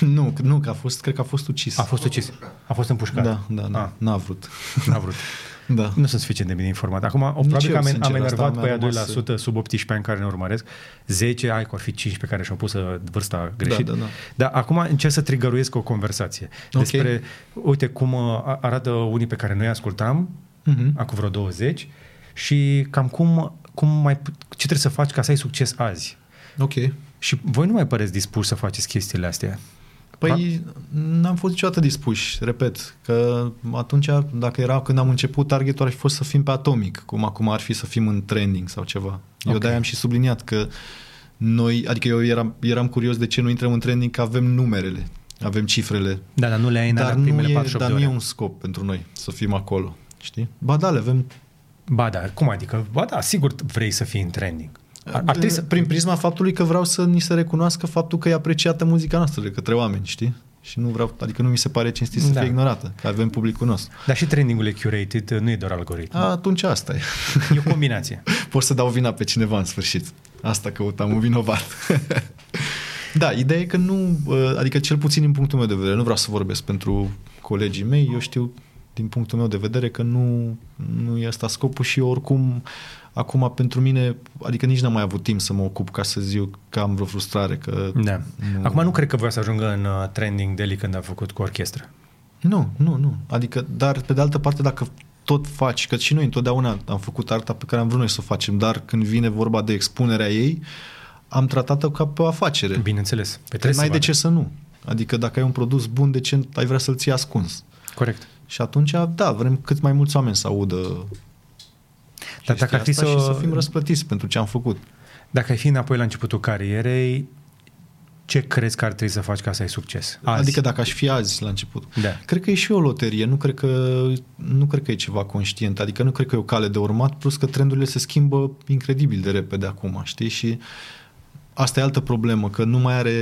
Nu, nu, că a fost, cred că a fost ucis. A fost ucis. A fost împușcat. Da, da, da. Ah. N-a vrut. N-a vrut. (laughs) da. Nu sunt suficient de bine informat. Acum, o, probabil că am, sincer, am enervat pe aia 2% sub 18 ani care ne urmăresc. 10, ai că ar fi 5 pe care și-au pus uh, vârsta greșit. Da, da, da. Dar acum încerc să trigăruiesc o conversație okay. despre, uite, cum uh, arată unii pe care noi ascultam, uh-huh. acum vreo 20, și cam cum, cum mai, ce trebuie să faci ca să ai succes azi. Ok. Și voi nu mai păreți dispuși să faceți chestiile astea. Păi n-am fost niciodată dispuși, repet, că atunci, dacă era când am început, targetul ar fi fost să fim pe atomic, cum acum ar fi să fim în trending sau ceva. Eu Ok. de-aia am și subliniat că noi, adică eu eram, eram curios de ce nu intrăm în trending, că avem numerele, avem cifrele, Da, dar nu le ai în dar alea nu, primele e, 48 dar de nu e ore. un scop pentru noi să fim acolo, știi? Ba da, le avem Ba da, cum adică? Ba da, sigur vrei să fii în trending. Ar, ar trebui să... prin prisma faptului că vreau să ni se recunoască faptul că e apreciată muzica noastră de către oameni, știi? Și nu vreau, adică nu mi se pare cinstit să Da. fie ignorată, că avem publicul nostru. Dar și trendingul e curated, nu e doar algoritm. A, atunci asta e. E o combinație. (laughs) Pot să dau vina pe cineva în sfârșit. Asta căutam, un vinovat. (laughs) da, ideea e că nu, uh, adică cel puțin din punctul meu de vedere, nu vreau să vorbesc pentru colegii mei, eu știu din punctul meu de vedere că nu, nu e asta scopul și eu oricum acum pentru mine, adică nici n-am mai avut timp să mă ocup ca să zic că am vreo frustrare. Că Da. Acum nu cred că voia să ajungă în uh, trending Deli când a făcut cu orchestră. Nu, nu, nu. Adică, dar pe de altă parte, dacă tot faci, că și noi întotdeauna am făcut arta pe care am vrut noi să o facem, dar când vine vorba de expunerea ei, am tratat-o ca pe o afacere. Bineînțeles. Pe Că trebuie n-ai să de vadă. ce să nu. Adică dacă ai un produs bun, de ce ai vrea să-l ții ascuns? Corect. Și atunci, da, vrem cât mai mulți oameni să audă Dar dacă ar fi chestia să, asta și să fim răsplătiți pentru ce am făcut. dacă ai fi înapoi la începutul carierei, ce crezi că ar trebui să faci ca să ai succes? Azi. Adică dacă aș fi azi la început. Da. Cred că e și o loterie, nu cred că, nu cred că e ceva conștient, adică nu cred că e o cale de urmat, plus că trendurile se schimbă incredibil de repede acum, știi? Și asta e altă problemă, că nu mai are,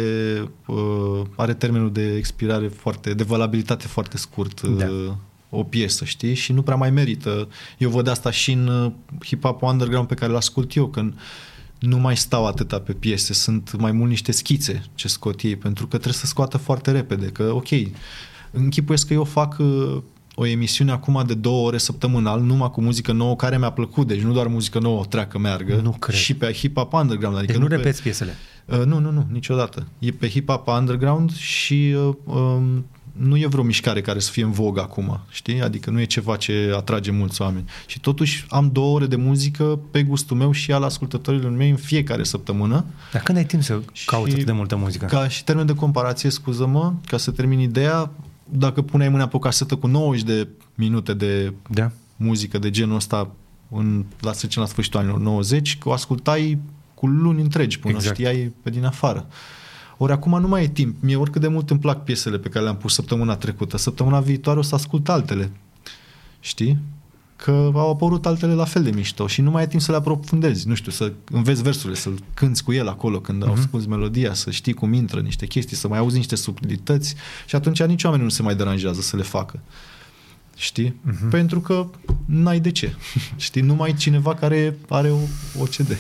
uh, are termenul de expirare foarte, de valabilitate foarte scurt Da. Uh, o piesă, știi? Și nu prea mai merită. Eu văd asta și în uh, hip-hop underground pe care îl ascult eu, când nu mai stau atâta pe piese, sunt mai mult niște schițe ce scot ei, pentru că trebuie să scoată foarte repede, că ok, închipuiesc că eu fac uh, o emisiune acum de două ore săptămânal, numai cu muzică nouă care mi-a plăcut, deci nu doar muzică nouă o treacă meargă, Nu cred. și pe hip-hop underground. Adică Deci nu pe- repeți piesele. Uh, nu, nu, nu, niciodată. E pe hip-hop underground și uh, um, nu e vreo mișcare care să fie în vogă acum, știi? Adică nu e ceva ce atrage mulți oameni. Și totuși am două ore de muzică pe gustul meu și al ascultătorilor mei în fiecare săptămână. Dar când ai timp să Și cauți atât de multă muzică? Ca și termen de comparație, scuză-mă, ca să termin ideea, dacă puneai mâna pe o casetă cu 90 de minute de Da. muzică de genul ăsta în, la, să zicem, la sfârșitul anilor 90, că o ascultai cu luni întregi până Exact. exact. știai pe din afară. Ori acum nu mai e timp. Mie oricât de mult îmi plac piesele pe care le-am pus săptămâna trecută. Săptămâna viitoare o să ascult altele. Știi? Că au apărut altele la fel de mișto și nu mai ai timp să le aprofundezi. Nu știu, să înveți versurile, să-l cânți cu el acolo când Mhm. mm-hmm. asculti melodia, să știi cum intră niște chestii, să mai auzi niște subtilități și atunci nici oamenii nu se mai deranjează să le facă. Știi? Mhm. Uh-huh. Pentru că n-ai de ce. (laughs) Știi? Numai cineva care are o OCD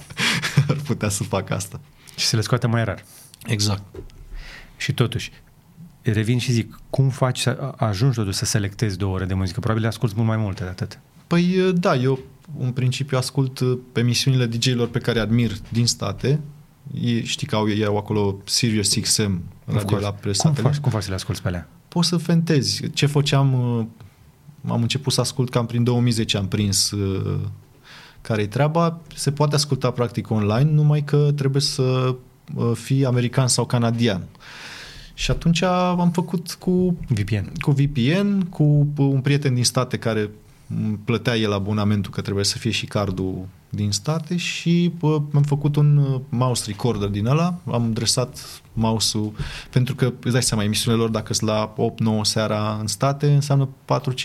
(laughs) ar putea să facă asta. Și să le scoate mai rar. Exact. Și totuși, revin și zic, cum faci să ajungi totuși să selectezi două ore de muzică? Probabil le asculti mult mai multe de atât. Păi da, eu în principiu ascult uh, pe emisiunile DJ-ilor pe care admir din state. Ei, știi că au, ei au acolo Sirius XM, Of radio course. la cum, presatele. faci, cum faci să le asculti pe alea? Poți să fentezi. Ce făceam, uh, am început să ascult cam prin 2010 am prins uh, care-i treaba. Se poate asculta practic online, numai că trebuie să uh, fii american sau canadian. Și atunci am făcut cu VPN. cu VPN, cu un prieten din state care îmi plătea el abonamentul că trebuie să fie și cardul din state și bă, am făcut un uh, mouse recorder din ăla, am dresat mouse-ul, pentru că îți dai seama, emisiunile lor dacă sunt la 8-9 seara în state, înseamnă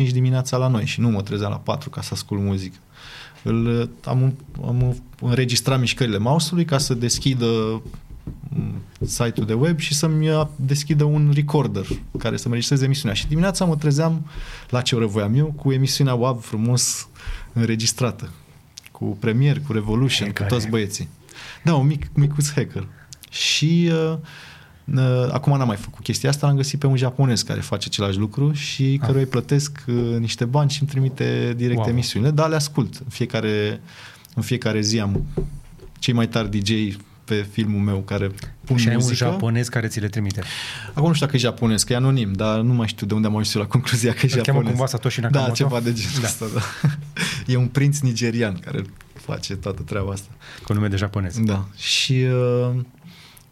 4-5 dimineața la noi și nu mă trezeam la 4 ca să ascult muzică. Îl, am, am înregistrat mișcările mouse-ului ca să deschidă mm, site-ul de web și să-mi uh, deschidă un recorder care să-mi înregistreze emisiunea. Și dimineața mă trezeam la ce oră voiam eu cu emisiunea WAV frumos înregistrată. Cu Premiere, cu Revolution, Hackere. cu toți băieții. Da, un mic, micuț hacker. Și uh, uh, acum n-am mai făcut chestia asta, l-am găsit pe un japonez care face același lucru și Ah. căruia îi plătesc uh, niște bani și îmi trimite direct Wow. emisiunile, dar le ascult. În fiecare, în fiecare zi am cei mai tari DJ pe filmul meu care pun și ai un muzică. japonez care ți le trimite. Acum nu știu dacă e japonez, că e anonim, dar nu mai știu de unde am ajuns eu la concluzia că e Îl cheamă japonez. cumva Satoshi Da, Nakamoto? ceva de genul Da. ăsta, da. (laughs) E un prinț nigerian care face toată treaba asta. Cu nume de japonez. Da. Și, uh,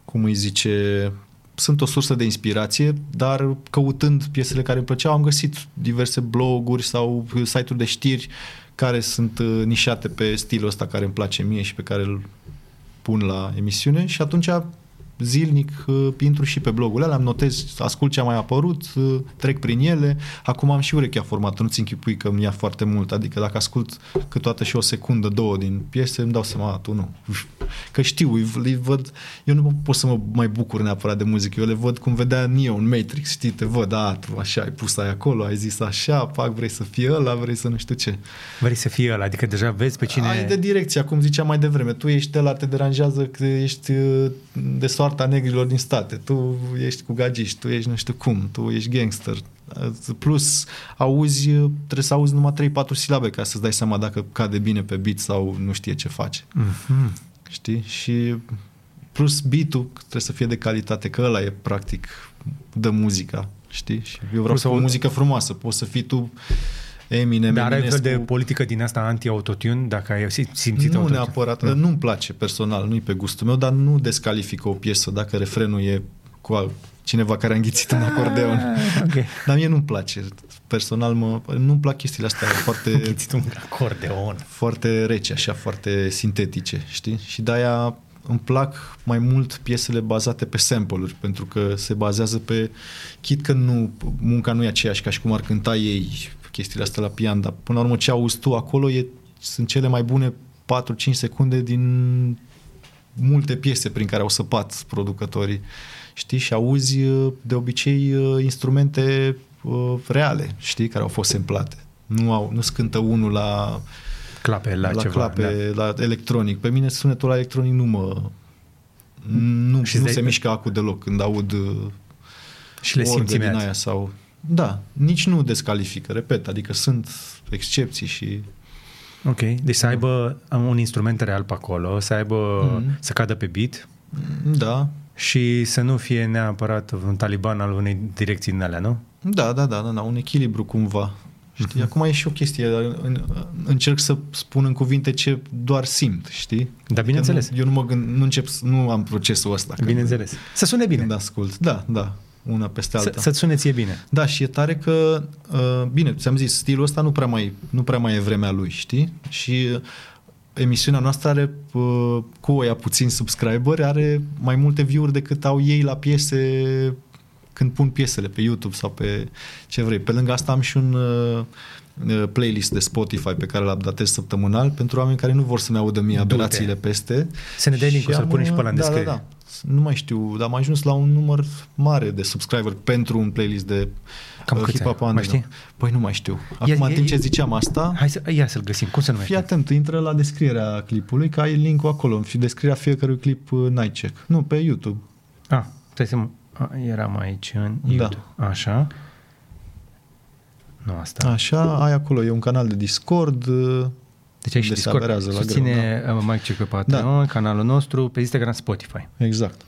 cum îi zice, sunt o sursă de inspirație, dar căutând piesele care îmi plăceau, am găsit diverse bloguri sau site-uri de știri care sunt uh, nișate pe stilul ăsta care îmi place mie și pe care îl pun la emisiune și atunci zilnic uh, intru și pe blogul ăla, am notez, ascult ce a mai apărut, uh, trec prin ele. Acum am și urechea formată, nu-ți închipui că îmi ia foarte mult. Adică dacă ascult câteodată și o secundă, două din piese, îmi dau seama, tu nu. Că știu, îi, îi văd, eu nu pot să mă mai bucur neapărat de muzică, eu le văd cum vedea Neo în Matrix, știi, te văd, a, tu așa ai pus aia acolo, ai zis așa, pac, vrei să fie ăla, vrei să nu știu ce. Vrei să fie ăla, adică deja vezi pe cine... Ai de direcția, cum ziceam mai devreme, tu ești ăla, te deranjează că ești uh, de soarta negrilor din state, tu ești cu gagiști, tu ești nu știu cum, tu ești gangster. Plus, auzi, trebuie să auzi numai 3-4 silabe ca să-ți dai seama dacă cade bine pe beat sau nu știe ce face. Mm-hmm. Știi? Și plus beat-ul trebuie să fie de calitate, că ăla e practic dă muzica, știi? Și eu vreau să o muzică frumoasă, poți să fii tu Eminem, Dar ai Eminescu. fel de politică din asta anti-autotune, dacă ai simțit Nu autotune? neapărat, da. nu-mi place personal, nu-i pe gustul meu, dar nu descalifică o piesă dacă refrenul e cu al- cineva care a înghițit un acordeon. Ah, ok. (laughs) Dar mie nu-mi place. Personal, mă, nu-mi plac chestiile astea foarte, (laughs) Înghițit un acordeon. foarte rece, așa, foarte sintetice, știi? Și de-aia îmi plac mai mult piesele bazate pe sample-uri, pentru că se bazează pe, chit că nu, munca nu e aceeași ca și cum ar cânta ei chestiile astea la pian, dar până la urmă ce auzi tu acolo e, sunt cele mai bune 4-5 secunde din multe piese prin care au săpat producătorii. Știi? Și auzi de obicei instrumente uh, reale, știi, care au fost semplate. Nu, au, nu scântă unul la Clape la, la ceva. clape, da. la electronic. Pe mine sunetul la electronic nu mă nu, Și nu de- se mișcă acul deloc când aud uh, Și le orgă simți din imediat. aia sau da, nici nu descalifică, repet, adică sunt excepții și Ok, deci să aibă un instrument real pe acolo, să aibă, Mhm. să cadă pe beat da, și să nu fie neapărat un taliban al unei direcții din alea, nu? da, da, da, da, da un echilibru cumva. Știi? Acum e și o chestie, în, încerc să spun în cuvinte ce doar simt, știi? Da, bineînțeles. Adică Nu, eu nu mă gând, nu încep, să- nu am procesul ăsta. când- Bineînțeles. Să sune bine. Când ascult. Da, da, una peste Să, alta. să-ți sune ție bine. Da, și e tare că, uh, bine, ți-am zis, stilul ăsta nu prea mai, nu prea mai e vremea lui, știi? Și uh, emisiunea noastră are, uh, cu oia puțin subscriberi, are mai multe view-uri decât au ei la piese când pun piesele pe YouTube sau pe ce vrei. Pe lângă asta am și un uh, uh, playlist de Spotify pe care îl updatez săptămânal pentru oameni care nu vor să-mi audă mie Du-te. aberațiile peste. Să ne dai link-ul, să-l am, punem și pe uh, ăla în da, da, descriere. da. Nu mai știu, dar am ajuns la un număr mare de subscriber pentru un playlist de Cam uh, câți hip-hop ai? Mai underground. știi? Păi nu mai știu. Acum, Ia- în timp ia- ce ziceam asta, Hai să, ia să-l găsim. Cum se numește? fii atent, intră la descrierea clipului, că ai link-ul acolo, în descrierea fiecărui clip uh, Night Check. Nu, pe YouTube. Ah, stai să mă... A, eram aici în Da. YouTube. Așa. Nu asta. Așa, ai acolo, e un canal de Discord. uh, Deci ai și unde se Discord. aberează la Susține greu, uh, Mike Check pe Patreon, Da. canalul nostru, pe Instagram, Spotify. Exact.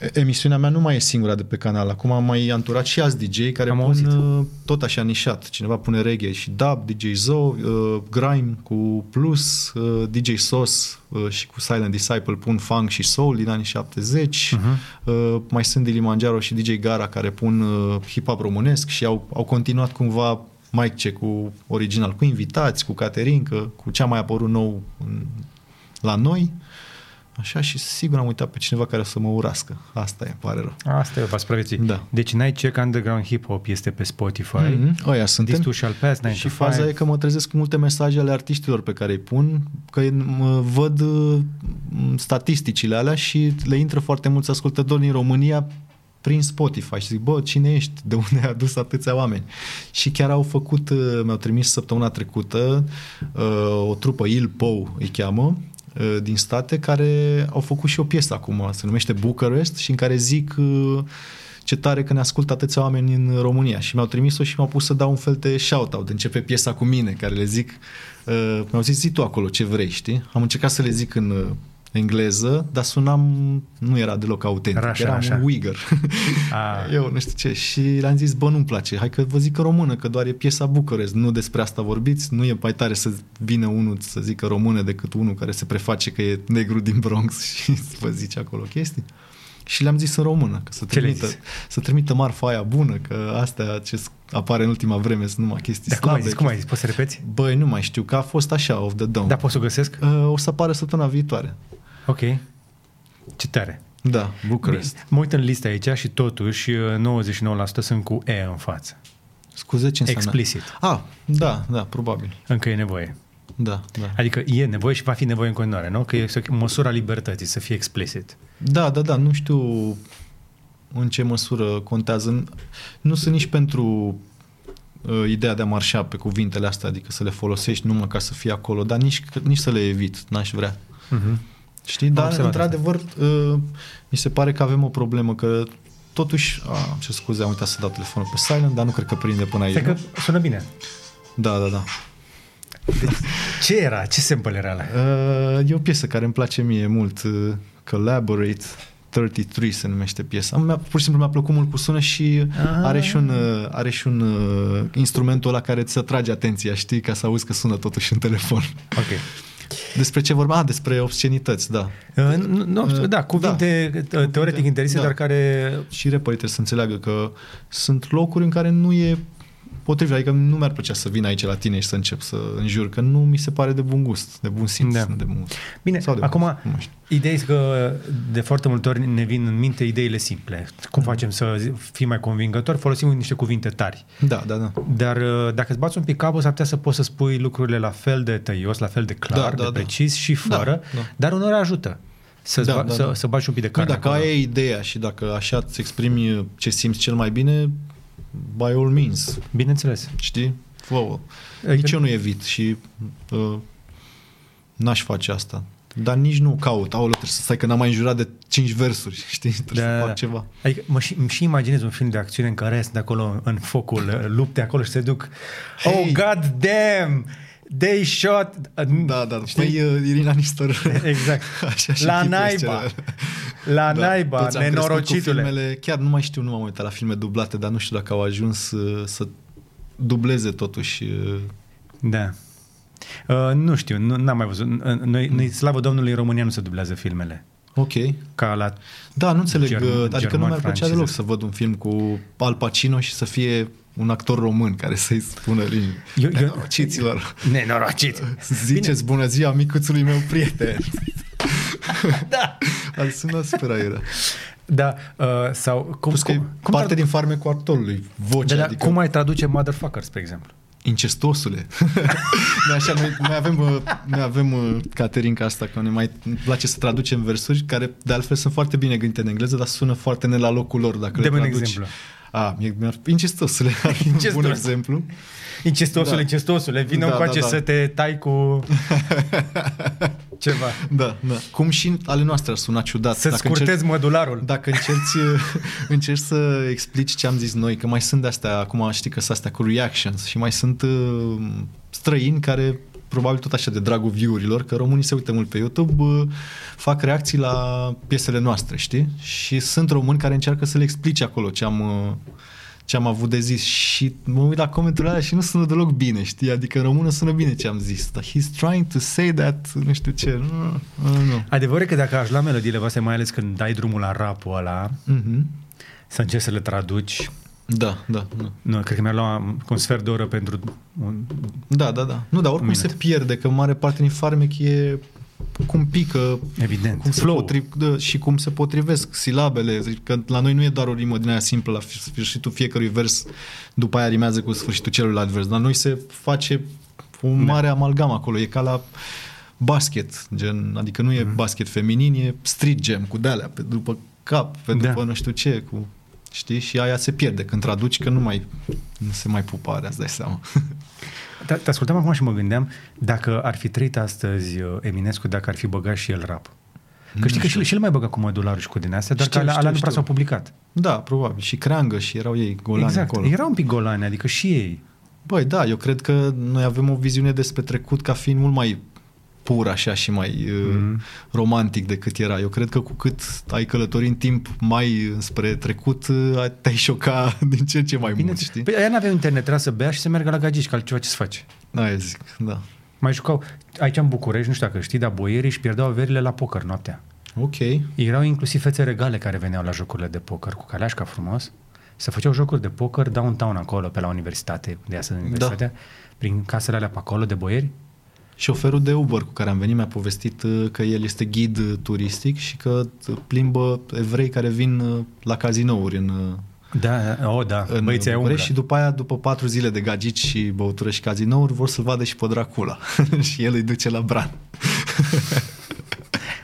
E- Emisiunea mea nu mai e singura de pe canal. Acum am mai anturat și alți DJ care Am pun auzit. uh, tot așa nișat. Cineva pune reggae și dub, DJ Zo, uh, Grime cu Plus, uh, DJ Sos uh, și cu Silent Disciple pun funk și soul din anii 70. Uh-huh. Uh, mai sunt Dilimanjaro și DJ Gara care pun uh, hip-hop românesc și au, au continuat cumva mic check cu original, cu invitați, cu caterincă, cu ce a mai apărut nou în, la noi. Așa și sigur am uitat pe cineva care să mă urască. Asta e, îmi pare rău. Asta e, v-ați supraviețui. Da. Deci Night Check Underground Hip Hop este pe Spotify. Mm-hmm. Oia suntem. This Too Shall Pass, 9 Și to faza 5. e că mă trezesc cu multe mesaje ale artiștilor pe care îi pun, că mă văd uh, statisticile alea și le intră foarte mulți ascultători din România prin Spotify și zic, bă, cine ești? De unde ai adus atâția oameni? Și chiar au făcut, uh, mi-au trimis săptămâna trecută uh, o trupă, Il Pou îi cheamă, uh, din state, care au făcut și o piesă acum, se numește Bucharest și în care zic uh, ce tare că ne ascultă atâția oameni în România și mi-au trimis-o și m-au pus să dau un fel de shout-out, de începe piesa cu mine, care le zic, uh, mi-au zis, zi tu acolo ce vrei, știi? Am încercat să le zic în uh, engleză, dar sunam, nu era deloc autentic, Era așa, eram așa. un Uyghur. A. (laughs) Eu nu știu ce. Și le-am zis, bă, nu-mi place, hai că vă zic română, că doar e piesa Bucurest, nu despre asta vorbiți, nu e mai tare să vină unul să zică română decât unul care se preface că e negru din Bronx (laughs) și să vă zice acolo chestii. Și le-am zis în română, că să Ce le-ai trimită, zis? să trimită marfa aia bună, că astea ce apare în ultima vreme sunt numai chestii Dar cum ai slabe. zis? Cum ai zis? Poți să repeți? Băi, nu mai știu, că a fost așa, of the dome. Da, poți să o găsesc? Uh, o să apară săptămâna viitoare. Ok. Ce tare. Da, Bucharest. Bine, Mă uit în lista aici și totuși 99% sunt cu E în față. Scuze, ce înseamnă? Explicit. Ah, da, da, probabil. Încă e nevoie. Da, da. Adică e nevoie și va fi nevoie în continuare, nu? Că e măsura libertății, să fie explicit. Da, da, da, nu știu în ce măsură contează. Nu sunt nici pentru uh, ideea de a marșa pe cuvintele astea, adică să le folosești numai ca să fie acolo, dar nici, nici să le evit, n-aș vrea. Uh-huh. Știi? Dar, observat într-adevăr, uh, mi se pare că avem o problemă, că totuși, a, ce scuze, am uitat să dau telefonul pe silent, dar nu cred că prinde până aici. Stai că nu? sună bine. Da, da, da. Ce era? Ce sample era ăla? Uh, e o piesă care îmi place mie mult, uh, Collaborate 33 se numește piesa. Mi-a, pur și simplu mi-a plăcut mult cu sună și Ah. are și un, uh, are și un uh, instrumentul ăla care îți atrage atenția, știi, ca să auzi că sună totuși în telefon. Ok. Despre ce vorba? Ah, despre obscenități, da. Uh, nu, nu, Uh, da, cuvinte da. uh, teoretic interise, da. dar care... Și rapperii trebuie să înțeleagă că sunt locuri în care nu e potrivit. Adică nu mi-ar plăcea să vin aici la tine și să încep să înjur, că nu mi se pare de bun gust, de bun simț, Da. nu de bun gust. Bine, Sau de acum, bun gust, nu mai știu. ideea este că de foarte multe ori ne vin în minte ideile simple. Cum Mhm. facem să zi- fim mai convingători? Folosim niște cuvinte tari. Da, da, da. Dar uh, dacă îți bați un pic capul, s-ar putea să poți să spui lucrurile la fel de tăios, la fel de clar, Da, da, de da. precis și fără, Da, da. dar uneori ajută să, Da, da, da, să, da. să bagi un pic de Nu, carne dacă acolo. ai ideea și dacă așa îți exprimi ce simți cel mai bine, by all means, Bineînțeles. știi? Fă-o. Adică- Nici eu nu evit și uh, n-aș face asta. Dar nici nu caut. Aoleu, trebuie să stai că n-am mai înjurat de cinci versuri, (laughs) știi? Trebuie Da, să da, fac da. ceva. Adică mă și, îmi și imaginez un film de acțiune în care sunt acolo în focul, uh, lupte acolo și se duc Hey! Oh, god damn! They shot... Da, da. Știi? Păi uh, Irina Nistor. Exact. (laughs) Așa și La chipul naiba. scenele. La naiba, Da, toți am crescut cu nenorocitule. Filmele, chiar nu mai știu, nu m-am uitat la filme dublate, dar nu știu dacă au ajuns uh, să dubleze totuși uh, Da. Uh, nu știu, nu, n-am mai văzut. Uh, Noi, noi, slavă Domnului, în România nu se dublează filmele. Ok. Ca la... Da, nu înțeleg. German- German, adică german, nu mi-ar plăcea franceză. deloc să văd un film cu Al Pacino și să fie un actor român care să-i spună linii. Eu- eu- Nenorociților. Nenorocit. Ziceți bună ziua micuțului meu prieten. (laughs) Da. Al sunat super aiurea. Da, uh, sau cum, Plus că e cum, cum, parte tra- din farmecul actorului. Vocea, da, da, adică cum ai traduce motherfucker, spre exemplu? incestosule. (laughs) noi, așa, noi, noi avem, uh, noi avem uh, Caterinca asta, că ne mai îmi place să traducem versuri care de altfel sunt foarte bine gândite în engleză, dar sună foarte ne la locul lor dacă Dă-mi le un traduci. exemplu. A, mi mi incestosule ar fi un bun Incestos. exemplu. Incestosule, Da. incestosule, vină Da, încoace da, da. să te tai cu (laughs) ceva. Da, da. Cum și ale noastre ar suna ciudat. Să Dacă scurtezi încerci- mădularul. Dacă încerci, (laughs) încerci să explici ce am zis noi, că mai sunt de-astea, acum știi că sunt astea cu reactions și mai sunt uh, străini care probabil tot așa de dragul view-urilor, că românii se uită mult pe YouTube, uh, fac reacții la piesele noastre, știi? Și sunt români care încearcă să le explice acolo ce am, uh, ce am avut de zis și mă uit la comentarile alea și nu sună deloc bine, știi? Adică în română sună bine ce am zis, dar he's trying to say that, nu știu ce, nu, nu, nu. Adevărul e că dacă aș lua melodiile voastre, mai ales când dai drumul la rapul ăla, Mhm. să încerci să le traduci, Da, da, da. nu, cred că mi-ar lua un sfert de oră pentru un, Da, da, da. Nu, dar oricum Minute. se pierde, că mare parte din farmec e cum pică, evident, cum se flow. potri, da, și cum se potrivesc silabele. Zic Că la noi nu e doar o rimă din aia simplă, la sfârșitul fiecărui vers, după aia rimează cu sfârșitul celuilalt vers. La noi se face o mare da. amalgam acolo. E ca la basket, gen, adică nu e Mhm. basket feminin, e street jam cu de-alea, pe după cap, pe Da. după nu știu ce, cu Știi? Și aia se pierde când traduci, că nu mai nu se mai pupă aia, îți dai seama. Te, (laughs) te ascultam acum și mă gândeam dacă ar fi trăit astăzi uh, Eminescu, dacă ar fi băgat și el rap. Că știi că și, și el mai băga cu modularul și cu din astea, doar Știu, că alea, știu, alea nu prea știu. s-au publicat. Da, probabil. Și creangă și erau ei golani exact. acolo. Erau un pic golani, adică și ei. Băi, da, eu cred că noi avem o viziune despre trecut ca fiind mult mai pur așa și mai Mhm. mm. romantic decât era. Eu cred că cu cât ai călători în timp mai spre trecut, uh, te-ai șoca (laughs) din ce în ce mai Bine, mult, știi? Păi aia n-aveau internet, trebuia să bea și să meargă la gagici, că altceva ce să faci. Aia zic, da. Mai jucau, aici în București, nu știu dacă știi, dar boierii își pierdeau averile la poker noaptea. Ok. Erau inclusiv fețe regale care veneau la jocurile de poker cu caleașca frumos. Se făceau jocuri de poker downtown acolo, pe la universitate, de asta universitatea, da. prin casele alea pe acolo de boieri. Șoferul de Uber cu care am venit mi-a povestit uh, că el este ghid uh, turistic și că uh, plimbă evrei care vin uh, la cazinouri în, uh, Da, o, da, în băieții ai umbră. București și după aia, după patru zile de gagici și băutură și cazinouri, vor să-l vadă și pe Dracula. (laughs) și el îi duce la Bran. (laughs)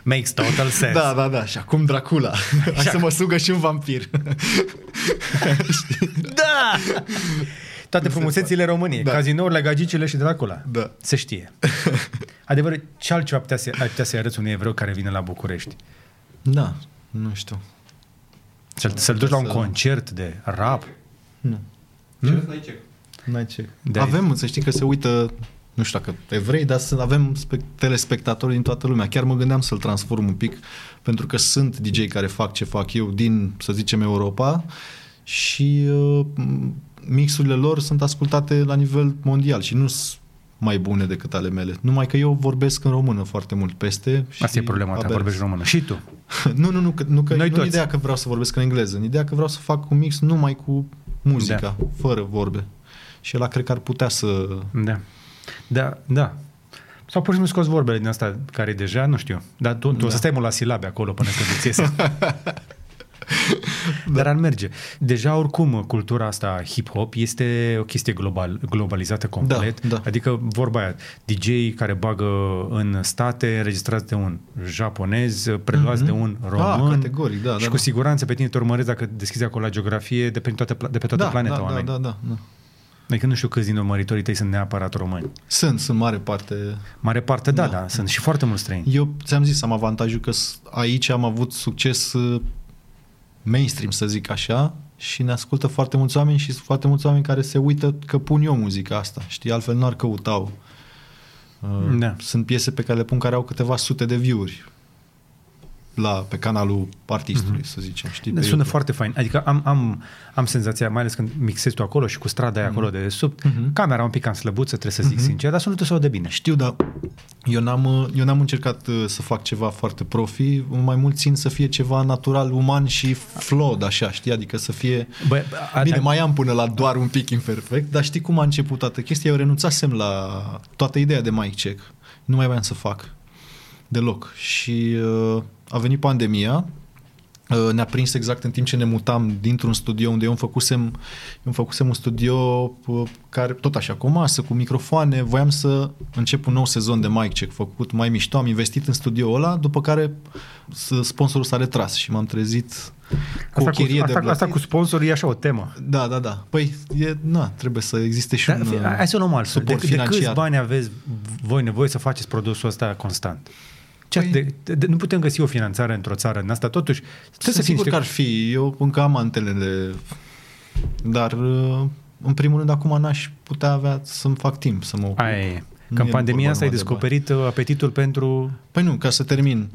Makes total sense. Da, da, da. Și acum Dracula. Hai să mă sugă și un vampir. (laughs) da! Toate frumusețile României, da. Da. cazinourile, gagicile și Dracula. Da. Se știe. (laughs) Adevăr, ce altceva putea să, ai putea să-i arăți unui evreu care vine la București? Da, nu știu. Să-l, să-l duci la un Să- concert de rap? Nu. Hmm? N-ai ce. De avem, să știi că se uită, nu știu dacă evrei, dar să avem spe- telespectatori din toată lumea. Chiar mă gândeam să-l transform un pic, pentru că sunt DJ care fac ce fac eu din, să zicem, Europa și uh, mixurile lor sunt ascultate la nivel mondial și nu sunt mai bune decât ale mele. Numai că eu vorbesc în română foarte mult peste. Și Asta e problema ta, abia- vorbești română. Și tu. (laughs) nu, nu, nu, că, nu, că Noi nu toți. ideea că vreau să vorbesc în engleză, în ideea că vreau să fac un mix numai cu muzica, Da. da. fără vorbe. Și el cred că ar putea să... Da. Da, da. Sau pur și simplu scoți vorbele din asta care e deja, nu știu. Dar tu, tu da. o să stai mult la silabe acolo până când îți iese. (laughs) (laughs) Dar ar merge. Deja oricum cultura asta hip-hop este o chestie global, globalizată complet. Da, da. Adică vorba aia, DJ care bagă în state, înregistrați de un japonez, preluați Mhm. de un Ah, român. categoric, da, Și da, cu da. siguranță pe tine te urmăresc dacă deschizi acolo la geografie de pe toată, pla- de pe toată da, planeta da, oameni. da, da, da, da. Adică nu știu câți din urmăritorii tăi sunt neapărat români. Sunt, sunt mare parte. Mare parte, da, da, Da. da sunt și foarte mulți străini. Eu ți-am zis, am avantajul că s- aici am avut succes uh, mainstream, să zic așa, și ne ascultă foarte mulți oameni și sunt foarte mulți oameni care se uită că pun eu muzica asta, știi, altfel n-ar căutau. Uh, Da. Sunt piese pe care le pun care au câteva sute de view-uri la, pe canalul artistului, să zicem, știi? Ne pe sună YouTube. foarte fain. Adică am, am, am senzația, mai ales când mixezi tu acolo și cu strada aia acolo de sub, Mhm. camera un pic cam slăbuță, trebuie să zic sincer, dar sună tot de bine. Știu, dar eu n-am, uh, eu n-am încercat uh, să fac ceva foarte profi, mai mult țin să fie ceva natural, uman și flowed, așa, știi? Adică să fie... Bă, a, Bine, a, mai am până la doar un pic imperfect, dar știi cum a început toată chestia? Eu renunțasem la toată ideea de mic check. Nu mai voiam să fac deloc. Și uh, a venit pandemia, uh, ne-a prins exact în timp ce ne mutam dintr-un studio unde eu îmi făcusem, eu îmi făcusem un studio uh, care, tot așa, cu o masă, cu microfoane, voiam să încep un nou sezon de mic check făcut mai mișto, am investit în studioul ăla, după care s- sponsorul s-a retras și m-am trezit cu o asta, chirie cu, de asta, asta plătit. cu sponsorii e așa o temă. Da, da, da. Păi, e, na, trebuie să existe și Dar, un fi- uh, hai să o luăm altfel. De, suport de câți financiar. bani aveți voi nevoie să faceți produsul ăsta constant? Ce, Păi- de, de, de, nu putem găsi o finanțare într-o țară în asta, totuși trebuie Sunt să fie sigur niște... că ar fi. Eu încă am antenele, dar uh, în primul rând acum n-aș putea avea să-mi fac timp să mă ocup. Aia e. Nu Că în e pandemia vorba asta ai numai de descoperit uh, apetitul pentru... Păi nu, ca să termin.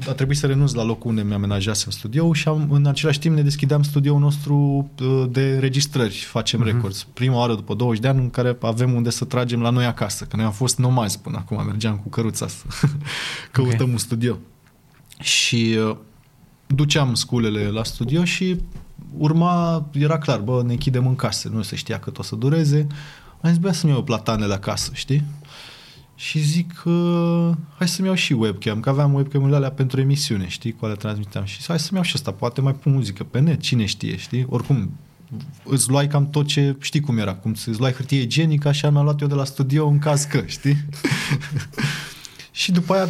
Uh, a trebuit să renunț la locul unde mi-amenajasem studioul și am, în același timp ne deschideam studioul nostru uh, de registrări, facem Mhm. uh-huh. records. Prima oară după 20 de ani în care avem unde să tragem la noi acasă, că noi am fost nomazi până acum, mergeam cu căruța să (laughs) căutăm Ok. un studio. Și uh, duceam sculele la studio și urma, era clar, bă, ne închidem în casă, nu se știa cât o să dureze. Am zis, bă, să-mi iau platanele acasă, știi? Și zic, uh, hai să-mi iau și webcam, că aveam webcam-urile alea pentru emisiune, știi, cu alea transmiteam. Și hai să-mi iau și asta, poate mai pun muzică pe net, cine știe, știi? Oricum, îți luai cam tot ce, știi cum era, cum îți luai hârtie igienică, așa mi-am luat eu de la studio în caz că, știi? (laughs) și după aia,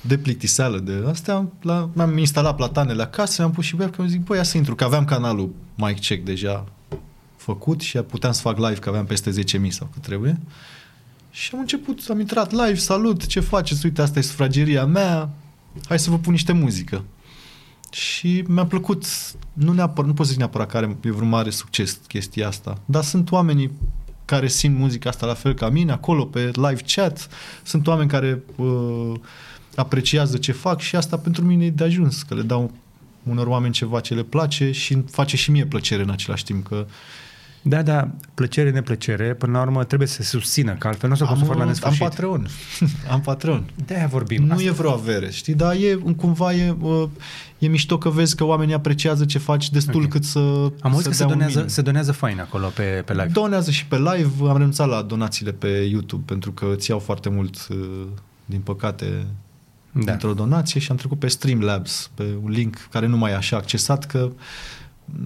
de plictiseală de astea, la, mi-am instalat platanele acasă, mi-am pus și webcam, zic, băi, ia să intru, că aveam canalul Mic Check deja făcut și puteam să fac live, că aveam peste 10.000 sau cât trebuie. Și am început, am intrat live, salut, ce faceți? Uite, asta e sufrageria mea, hai să vă pun niște muzică. Și mi-a plăcut, nu, neapărat, nu pot să zic neapărat că are, e vreun mare succes chestia asta, dar sunt oamenii care simt muzica asta la fel ca mine, acolo pe live chat, sunt oameni care uh, apreciază ce fac și asta pentru mine e de ajuns, că le dau unor oameni ceva ce le place și face și mie plăcere în același timp, că Da, da, plăcere, neplăcere, până la urmă trebuie să se susțină, că altfel nu o să poți să faci la am nesfârșit. Patreon. (laughs) am Patreon. De-aia vorbim. Nu Asta- e vreo avere, știi? Dar e, cumva e, uh, e mișto că vezi că oamenii apreciază ce faci destul Ok. cât să Am auzit să că se dea un donează, minim. se donează fain acolo pe, pe live. Donează și pe live. Am renunțat la donațiile pe YouTube pentru că îți iau foarte mult, uh, din păcate, Da. dintr-o donație și am trecut pe Streamlabs, pe un link care nu mai e așa accesat, că m,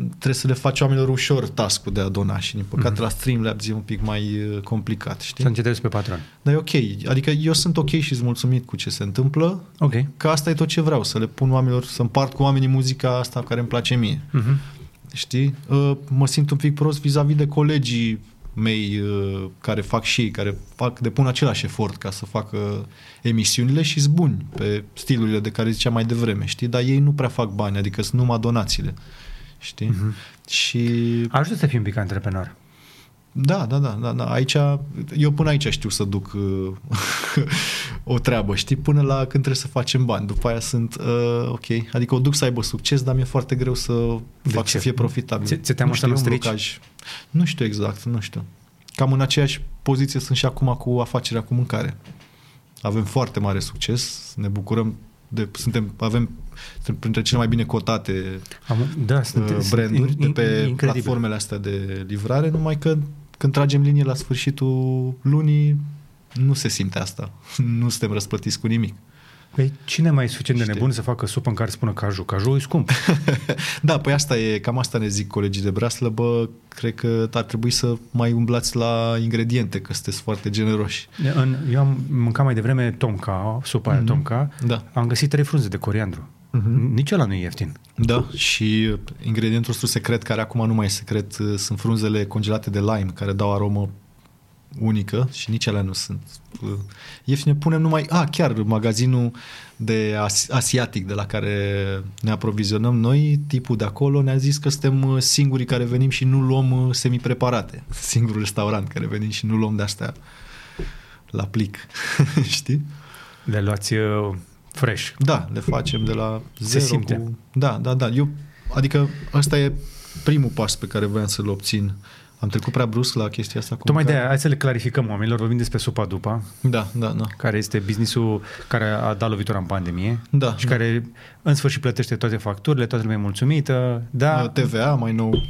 trebuie să le faci oamenilor ușor task de a dona și din păcate Mhm. la Streamlabs e un pic mai uh, complicat, știi? Să încetezi pe patron. Dar e ok, adică eu sunt ok și sunt mulțumit cu ce se întâmplă, Ok. că asta e tot ce vreau, să le pun oamenilor, să împart cu oamenii muzica asta care îmi place mie. Mhm. Știi? Uh, Mă simt un pic prost vis-a-vis de colegii mei uh, care fac și ei, care fac, depun același efort ca să facă emisiunile și sunt buni pe stilurile de care ziceam mai devreme, știi? Dar ei nu prea fac bani, adică sunt numai donațiile. Știi? Mhm. Și Ajută să fii un pic antreprenor. da, da, da, da, da. Aici, eu până aici știu să duc uh, (laughs) o treabă, știi? Până la când trebuie să facem bani. După aia sunt, uh, ok, adică o duc să aibă succes, dar mi-e foarte greu să De fac ce? să fie profitabil. Ți- ți-e teamă nu să nu un strici? blocaj. Nu știu exact, nu știu. Cam în aceeași poziție sunt și acum cu afacerea cu mâncare. Avem foarte mare succes, ne bucurăm de, suntem, avem suntem printre cele mai bine cotate Am, da, sunt, uh, sunt branduri in- de in- pe incredibil. platformele astea de livrare, numai că când tragem linie la sfârșitul lunii, nu se simte asta. (laughs) Nu suntem răsplătiți cu nimic. Păi cine mai e suficient de Știi. nebun să facă supă în care spună caju? Caju e scump. (laughs) da, păi asta e, cam asta ne zic colegii de braslă, bă, cred că ar trebui să mai umblați la ingrediente, că sunteți foarte generoși. În, eu am mâncat mai devreme tomca, supa aia Mhm. tomca, Da. am găsit trei frunze de coriandru. Mhm. Nici ăla nu e ieftin. Da, și ingredientul nostru secret, care acum nu mai e secret, uh, sunt frunzele congelate de lime, care dau aromă unică și nici alea nu sunt uh, ieftine. Punem numai, a, chiar magazinul de as- asiatic de la care ne aprovizionăm noi, tipul de acolo ne-a zis că suntem uh, singurii care venim și nu luăm uh, semi-preparate. (laughs) Singurul restaurant care venim și nu luăm de-astea la plic. (laughs) Știi? Le luați uh, fresh. Da, le facem de la Se zero simte. Cu... Da, da, da. Eu, adică ăsta e primul pas pe care voiam să-l obțin. Am trecut prea brusc la chestia asta cu Tocmai de mâncare. aia, hai să le clarificăm oamenilor, vorbim despre supa dupa, Da, da, da. care este businessul care a dat lovitura în pandemie Da, și da. care în sfârșit plătește toate facturile, toată lumea e mulțumită, da, TVA mai nou.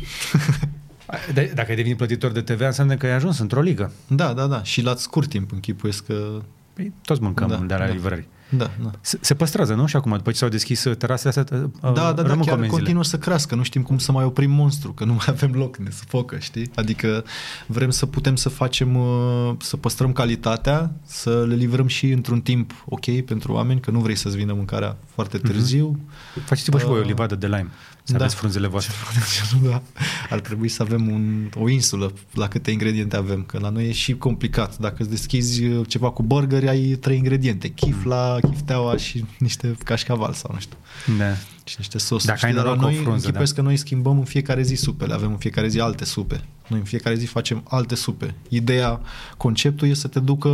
(laughs) de, dacă ai devenit plătitor de TVA, înseamnă că ai ajuns într-o ligă. Da, da, da. Și la scurt timp închipuiesc că... Păi, toți mâncăm Da, da, de la da. livrări. Da, da. Se, se păstrează, nu? Și acum, după ce s-au deschis uh, terasele astea, uh, Da, da, da, rămân chiar comenzile. continuă să crească. Nu știm cum să mai oprim monstru, că nu mai avem loc, ne sufocă, știi? Adică vrem să putem să facem, uh, să păstrăm calitatea, să le livrăm și într-un timp ok pentru oameni, că nu vrei să-ți vină mâncarea foarte târziu. Faceți-vă și voi o Uh, livadă de lime, să da. aveți frunzele voastre. (laughs) da. Ar trebui să avem un, o insulă la câte ingrediente avem, că la noi e și complicat. Dacă îți deschizi uh, ceva cu burgeri, ai trei ingrediente. Chifla, chifteaua și niște cașcaval sau nu știu. Da. Și niște sosuri. Dacă ai Știi, dar noroc, la o noi, frunză, închipuiesc da. că noi schimbăm în fiecare zi supele. Avem în fiecare zi alte supe. Noi în fiecare zi facem alte supe. Ideea, conceptul e să te ducă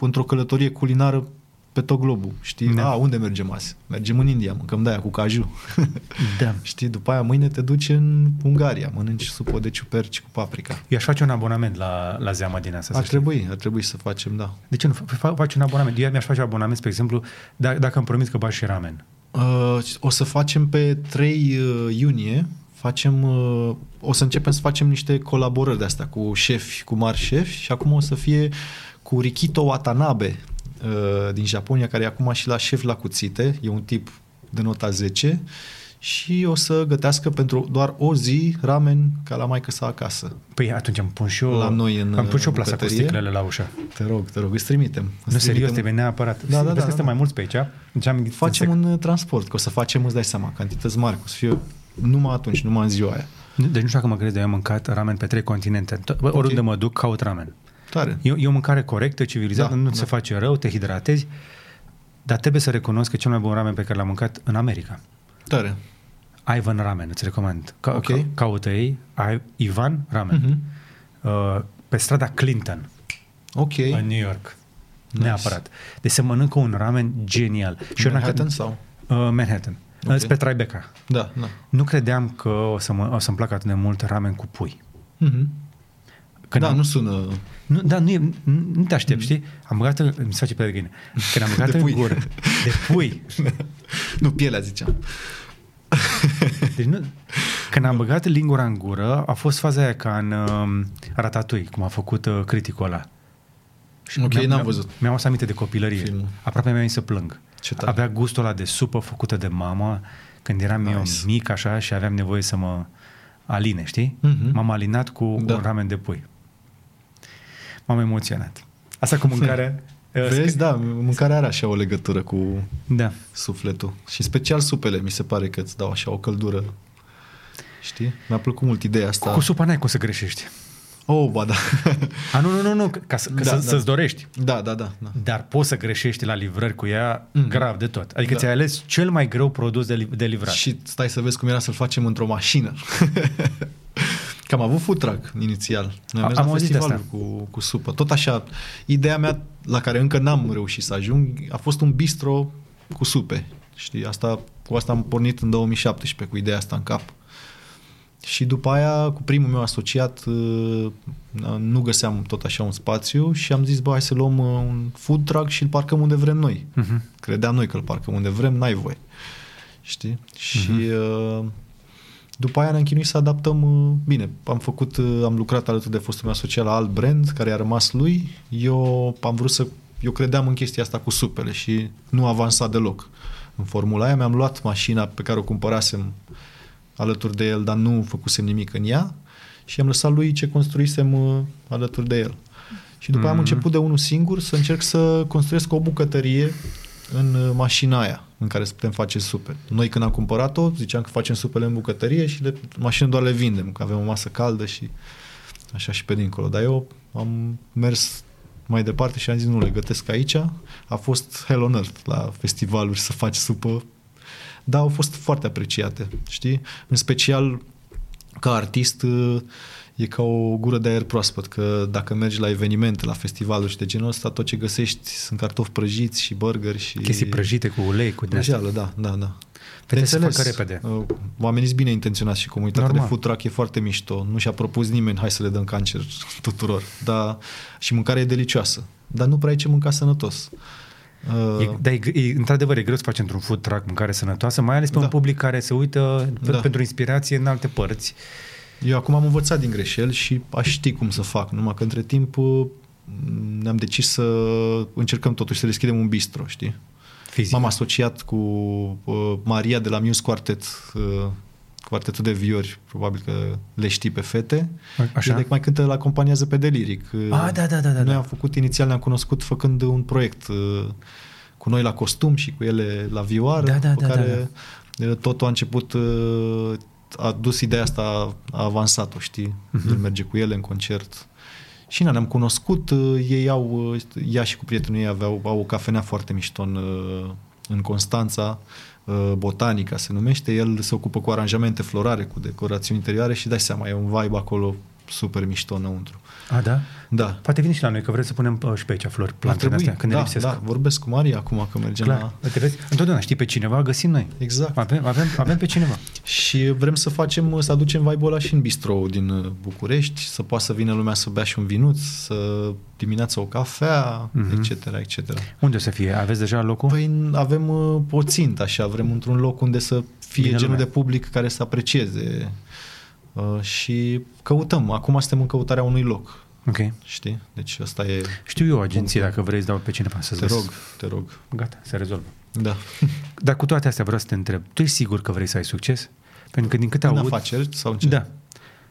într-o călătorie culinară pe tot globul. Știi? Da. A, unde mergem azi? Mergem în India, mâncăm de-aia cu caju. (laughs) Da. Știi? După aia mâine te duci în Ungaria, mănânci supă de ciuperci cu paprika. Eu aș face un abonament la, la zeama din asta. să Ar știi. trebui, ar trebui să facem, da. De ce nu fa- fa- faci un abonament? Eu mi-aș face un abonament, spre exemplu, da, dacă îmi promis că bagi și ramen. Uh, o să facem pe 3 uh, iunie, facem, uh, o să începem să facem niște colaborări de astea cu șefi, cu mari șefi și acum o să fie cu Rikito Watanabe uh, din Japonia, care e acum și la șef la cuțite, e un tip de nota 10 și o să gătească pentru doar o zi ramen ca la maică sa acasă. Păi atunci îmi pun și eu, La noi în, îmi pun și eu în plasa cu bucătărie. sticlele la ușă. Te rog, te rog, îți trimitem. Îți Nu, serios, trimitem- trebuie neapărat. Da, da, Vezi da, că suntem da. mai mulți pe aici. Deci am Facem un uh, transport, că o să facem, îți dai seama, cantități mari, că o să fie numai atunci, numai în ziua aia. Deci nu știu dacă mă crezi, dar eu am mâncat ramen pe trei continente. To- bă, Oriunde mă duc, caut ramen. Tare. E, e o mâncare corectă, civilizată, Da, nu da. ți se face rău, te hidratezi, dar trebuie să recunosc că cel mai bun ramen pe care l-am mâncat în America. Tare. Ivan Ramen, îți recomand. Ca, Ok. ca, caută ei, I- Ivan Ramen. Mhm. Uh, pe strada Clinton, Ok. în New York. Nice. Neapărat. Deci se mănâncă un ramen genial. Și eu Manhattan dacă- sau? Uh, Manhattan. Ok. Okay. Spre Tribeca. Da, da. Nu credeam că o, să mă, o să-mi placă atât de mult ramen cu pui. Mm-hmm. Când da, am, nu sună... nu, da, nu, e, nu, nu te aștept, știi? Am băgat, în- mi se face pe gâine. Când am (laughs) băgat De în pui. gură, de pui. (laughs) nu, pielea ziceam. (laughs) Deci nu, când am băgat lingura în gură, a fost faza aia ca în uh, Ratatouille, cum a făcut uh, criticul ăla. Ok, mi-am- n-am mi-am- văzut. Mi-am adus aminte de copilărie. Filmul. Aproape mi-a venit să plâng. Ce tare. Avea gustul ăla de supă făcută de mama când eram nice. eu Nice. mic așa și aveam nevoie să mă aline, știi? Mhm. M-am alinat cu Da. un ramen de pui. M-am emoționat. Asta cu mâncare... (laughs) uh, Vezi, sc- da, mâncarea are așa o legătură cu Da. sufletul. Și special supele, mi se pare că îți dau așa o căldură. Știi? Mi-a plăcut mult ideea asta. Cu supa n-ai cum să greșești. Oh, ba da. A, nu, nu, nu, nu, ca, să, ca Da, să, da. să-ți dorești. da, da, da, da. Dar poți să greșești la livrări cu ea Mhm. mm. grav de tot. Adică Da. ți-ai ales cel mai greu produs de, li- de livrat. Și stai să vezi cum era să-l facem într-o mașină. (laughs) Că am avut food truck inițial. Noi A- am mers am la auzit de festivalul asta. cu, cu supă. Tot așa, ideea mea la care încă n-am reușit să ajung a fost un bistro cu supe. Știi, asta, cu asta am pornit în 2017 cu ideea asta în cap. Și după aia, cu primul meu asociat, uh, nu găseam tot așa un spațiu și am zis, bă, hai să luăm uh, un food truck și îl parcăm unde vrem noi. Mhm. Credeam noi că îl parcăm unde vrem, n-ai voie. Știi? Și uh, după aia ne-am chinuit să adaptăm, uh, bine, am făcut, uh, am lucrat alături de fostul meu asociat la alt brand care a rămas lui. Eu am vrut să, eu credeam în chestia asta cu supele și nu avansa deloc. În formula aia mi-am luat mașina pe care o cumpărasem alături de el, dar nu făcusem nimic în ea și am lăsat lui ce construisem uh, alături de el. Și după aia am Mhm. început de unul singur să încerc să construiesc o bucătărie în uh, mașina aia în care să putem face supe. Noi când am cumpărat-o, ziceam că facem supele în bucătărie și le, mașină doar le vindem, că avem o masă caldă și așa și pe dincolo. Dar eu am mers mai departe și am zis nu, le gătesc aici. A fost Hell on Earth la festivaluri să faci supă. Dar au fost foarte apreciate, știi? În special ca artist uh, e ca o gură de aer proaspăt, că dacă mergi la evenimente, la festivaluri și de genul ăsta, tot ce găsești sunt cartofi prăjiți și burgeri și... Chestii prăjite cu ulei, cu din astea. Prăjeală, da, da, da. Fete se înțeles, facă repede. uh, Oamenii sunt bine intenționați și comunitatea Normal. de food truck e foarte mișto. Nu și-a propus nimeni, hai să le dăm cancer tuturor. Dar și mâncarea e delicioasă. Dar nu prea ai ce mânca sănătos. Uh, E, dar e, e, într-adevăr e greu să faci într-un food truck mâncare sănătoasă, mai ales pe Da. un public care se uită pe, Da. pentru inspirație în alte părți. Eu acum am învățat din greșeli și aș ști cum să fac, numai că între timp uh, ne-am decis să încercăm totuși să deschidem un bistro, știi? Fizic. M-am asociat cu uh, Maria de la Muse Quartet, uh, quartetul de viori, probabil că le știi pe fete. Așa? Ele mai cântă la acompaniază pe Deliric. Uh, Ah, da, da, da, da, Noi da. am făcut, inițial ne-am cunoscut făcând un proiect uh, cu noi la costum și cu ele la vioară, Da, da, pe da, care uh, totul a început, uh, a dus ideea asta, a avansat-o, știi? Mhm. El merge cu ele în concert. Și na, ne-am cunoscut, uh, ei au, uh, ea și cu prietenul ei aveau, au o cafenea foarte mișto în, uh, în Constanța, uh, Botanica se numește, el se ocupă cu aranjamente florare, cu decorații interioare și dai seama, e un vibe acolo super mișto înăuntru. A, da? Da. Poate vine și la noi, că vrem să punem uh, și pe aici flori, Ar plantele trebui, astea, când da, ne lipsesc. da, vorbesc cu Maria acum că mergem Clar. la... Uite, vezi? Întotdeauna știi pe cineva, găsim noi. Exact. Avem, avem, avem pe cineva. Și vrem să facem, să aducem vibe-ul ăla și în bistro din uh, București, să poată să vină lumea să bea și un vinuț, să dimineața o cafea, Mhm. etc., etc. Unde o să fie? Aveți deja locul? Păi avem uh, o țintă așa, vrem într-un loc unde să fie Vine genul lumea. de public care să aprecieze uh, și căutăm. Acum suntem în căutarea unui loc, Ok. știi? Deci asta e... Știu eu o agenție, Punctul. dacă vrei să dau pe cineva să Te rog, te rog. Gata, se rezolvă. Da. (laughs) Dar cu toate astea vreau să te întreb. Tu ești sigur că vrei să ai succes? Pentru că din câte În aud... afaceri sau în ce? Da.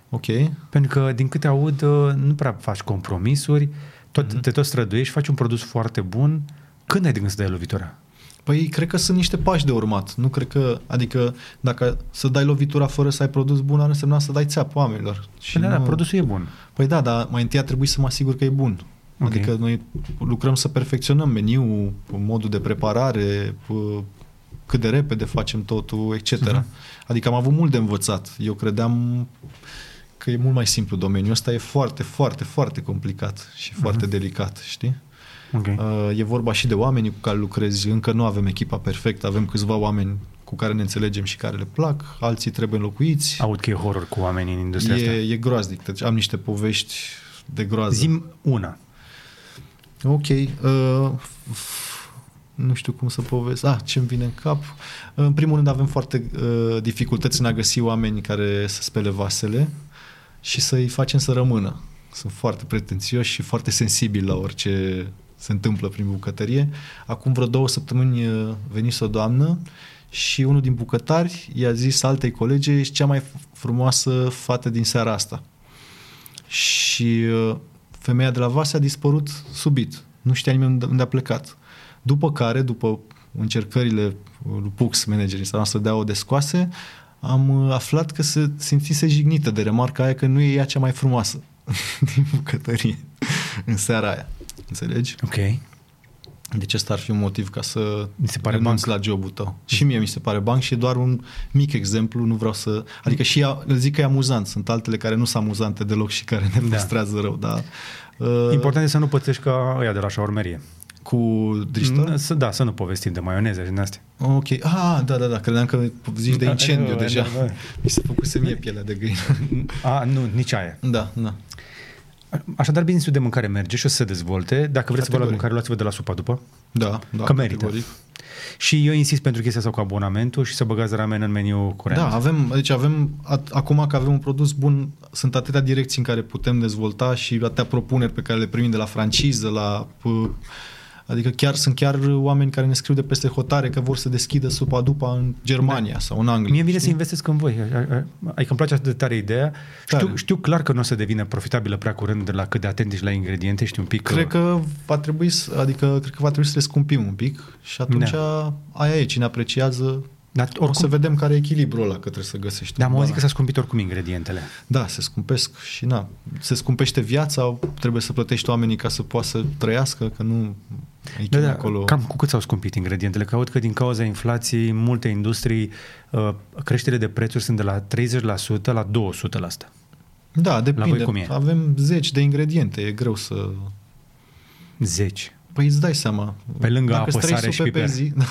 Ok. Pentru că din câte aud, uh, nu prea faci compromisuri, tot, Mhm. te tot străduiești, faci un produs foarte bun. Când ai de gând să dai lovitura? Păi cred că sunt niște pași de urmat. Nu cred că, adică dacă să dai lovitura fără să ai produs bun, ar însemna să dai țeapă oamenilor. Și Păi da, da, nu... produsul e bun. Păi da, dar mai întâi a trebuit să mă asigur că e bun. Ok. Adică noi lucrăm să perfecționăm meniul, modul de preparare, p- cât de repede facem totul, etc. Mhm. Adică am avut mult de învățat. Eu credeam că e mult mai simplu domeniul ăsta, e foarte, foarte, foarte complicat și foarte uh-huh. delicat, știi? Okay. Uh, e vorba și de oamenii cu care lucrezi, încă nu avem echipa perfectă, avem câțiva oameni cu care ne înțelegem și care le plac, alții trebuie înlocuiți. Aud că e horror cu oamenii în industria e, asta. E groaznic, deci am niște povești de groază. Zim una. Ok. Uh, nu știu cum să povesc. Ah, ce-mi vine în cap? În primul rând avem foarte uh, dificultăți în a găsi oameni care să spele vasele și să-i facem să rămână. Sunt foarte pretențioși și foarte sensibili la orice se întâmplă prin bucătărie. Acum vreo două săptămâni uh, venise o doamnă și unul din bucătari i-a zis altei colege, ești cea mai frumoasă fată din seara asta. Și uh, femeia de la vase a dispărut subit. Nu știa nimeni unde a plecat. După care, după încercările lui Pux, managerii să noastră de a o descoase, am uh, aflat că se simțise jignită de remarca aia că nu e ea cea mai frumoasă (laughs) din bucătărie în seara aia. Înțelegi? Ok. Deci ăsta ar fi un motiv ca să Mi se pare renunți banc. la jobul tău. Și mie mi se pare banc și e doar un mic exemplu, nu vreau să... Adică și ea, îl zic că e amuzant, sunt altele care nu sunt amuzante deloc și care ne Da. frustrează rău, dar... Uh, Important e să nu pățești ca ăia de la șaurmerie. Cu driștă? Să, da, să nu povestim de maioneze și din astea. Ok. Ah, da, da, da. Credeam că zici de Da, incendiu da, deja. da, da. Mi se făcuse mie pielea de găină. A, nu, nici aia. da, da. Așadar, business de mâncare merge și o să se dezvolte. Dacă vreți să vă luați Categoric. mâncare, luați-vă de la supa după. Da, da. Că merită. categoric. Și eu insist pentru chestia asta cu abonamentul și să băgați ramen în meniu curent. Da, avem, deci avem, at, acum că avem un produs bun, sunt atâtea direcții în care putem dezvolta și atâtea propuneri pe care le primim de la franciză, la... p- Adică chiar sunt chiar oameni care ne scriu de peste hotare că vor să deschidă supa după în Germania sau în Anglia. Mie îmi vine să știi? investesc în voi. A- a- Adică îmi place atât de tare ideea. Tare. Știu, știu clar că nu o să devină profitabilă prea curând de la cât de atent ești la ingrediente. Știu un pic Cred că va trebui să, adică cred că va trebui să le scumpim un pic și atunci Da. aia e, cine apreciază Dar Oricum, o să oricum, vedem care e echilibrul ăla că trebuie să găsești. dar un am auzit că balans. s-a scumpit oricum ingredientele. Da, se scumpesc și na, se scumpește viața, trebuie să plătești oamenii ca să poată să trăiască, că nu e Da, da, acolo. Cam cu cât s-au scumpit ingredientele? Că aud că din cauza inflației, multe industrii, uh, creșterile de prețuri sunt de la 30% la 200%. La asta. Da, depinde. voi cum e? Avem zeci de ingrediente, e greu să... 10. Păi îți dai seama. Pe lângă dacă apă, trei sare și supe pe piper. zi, (laughs) da,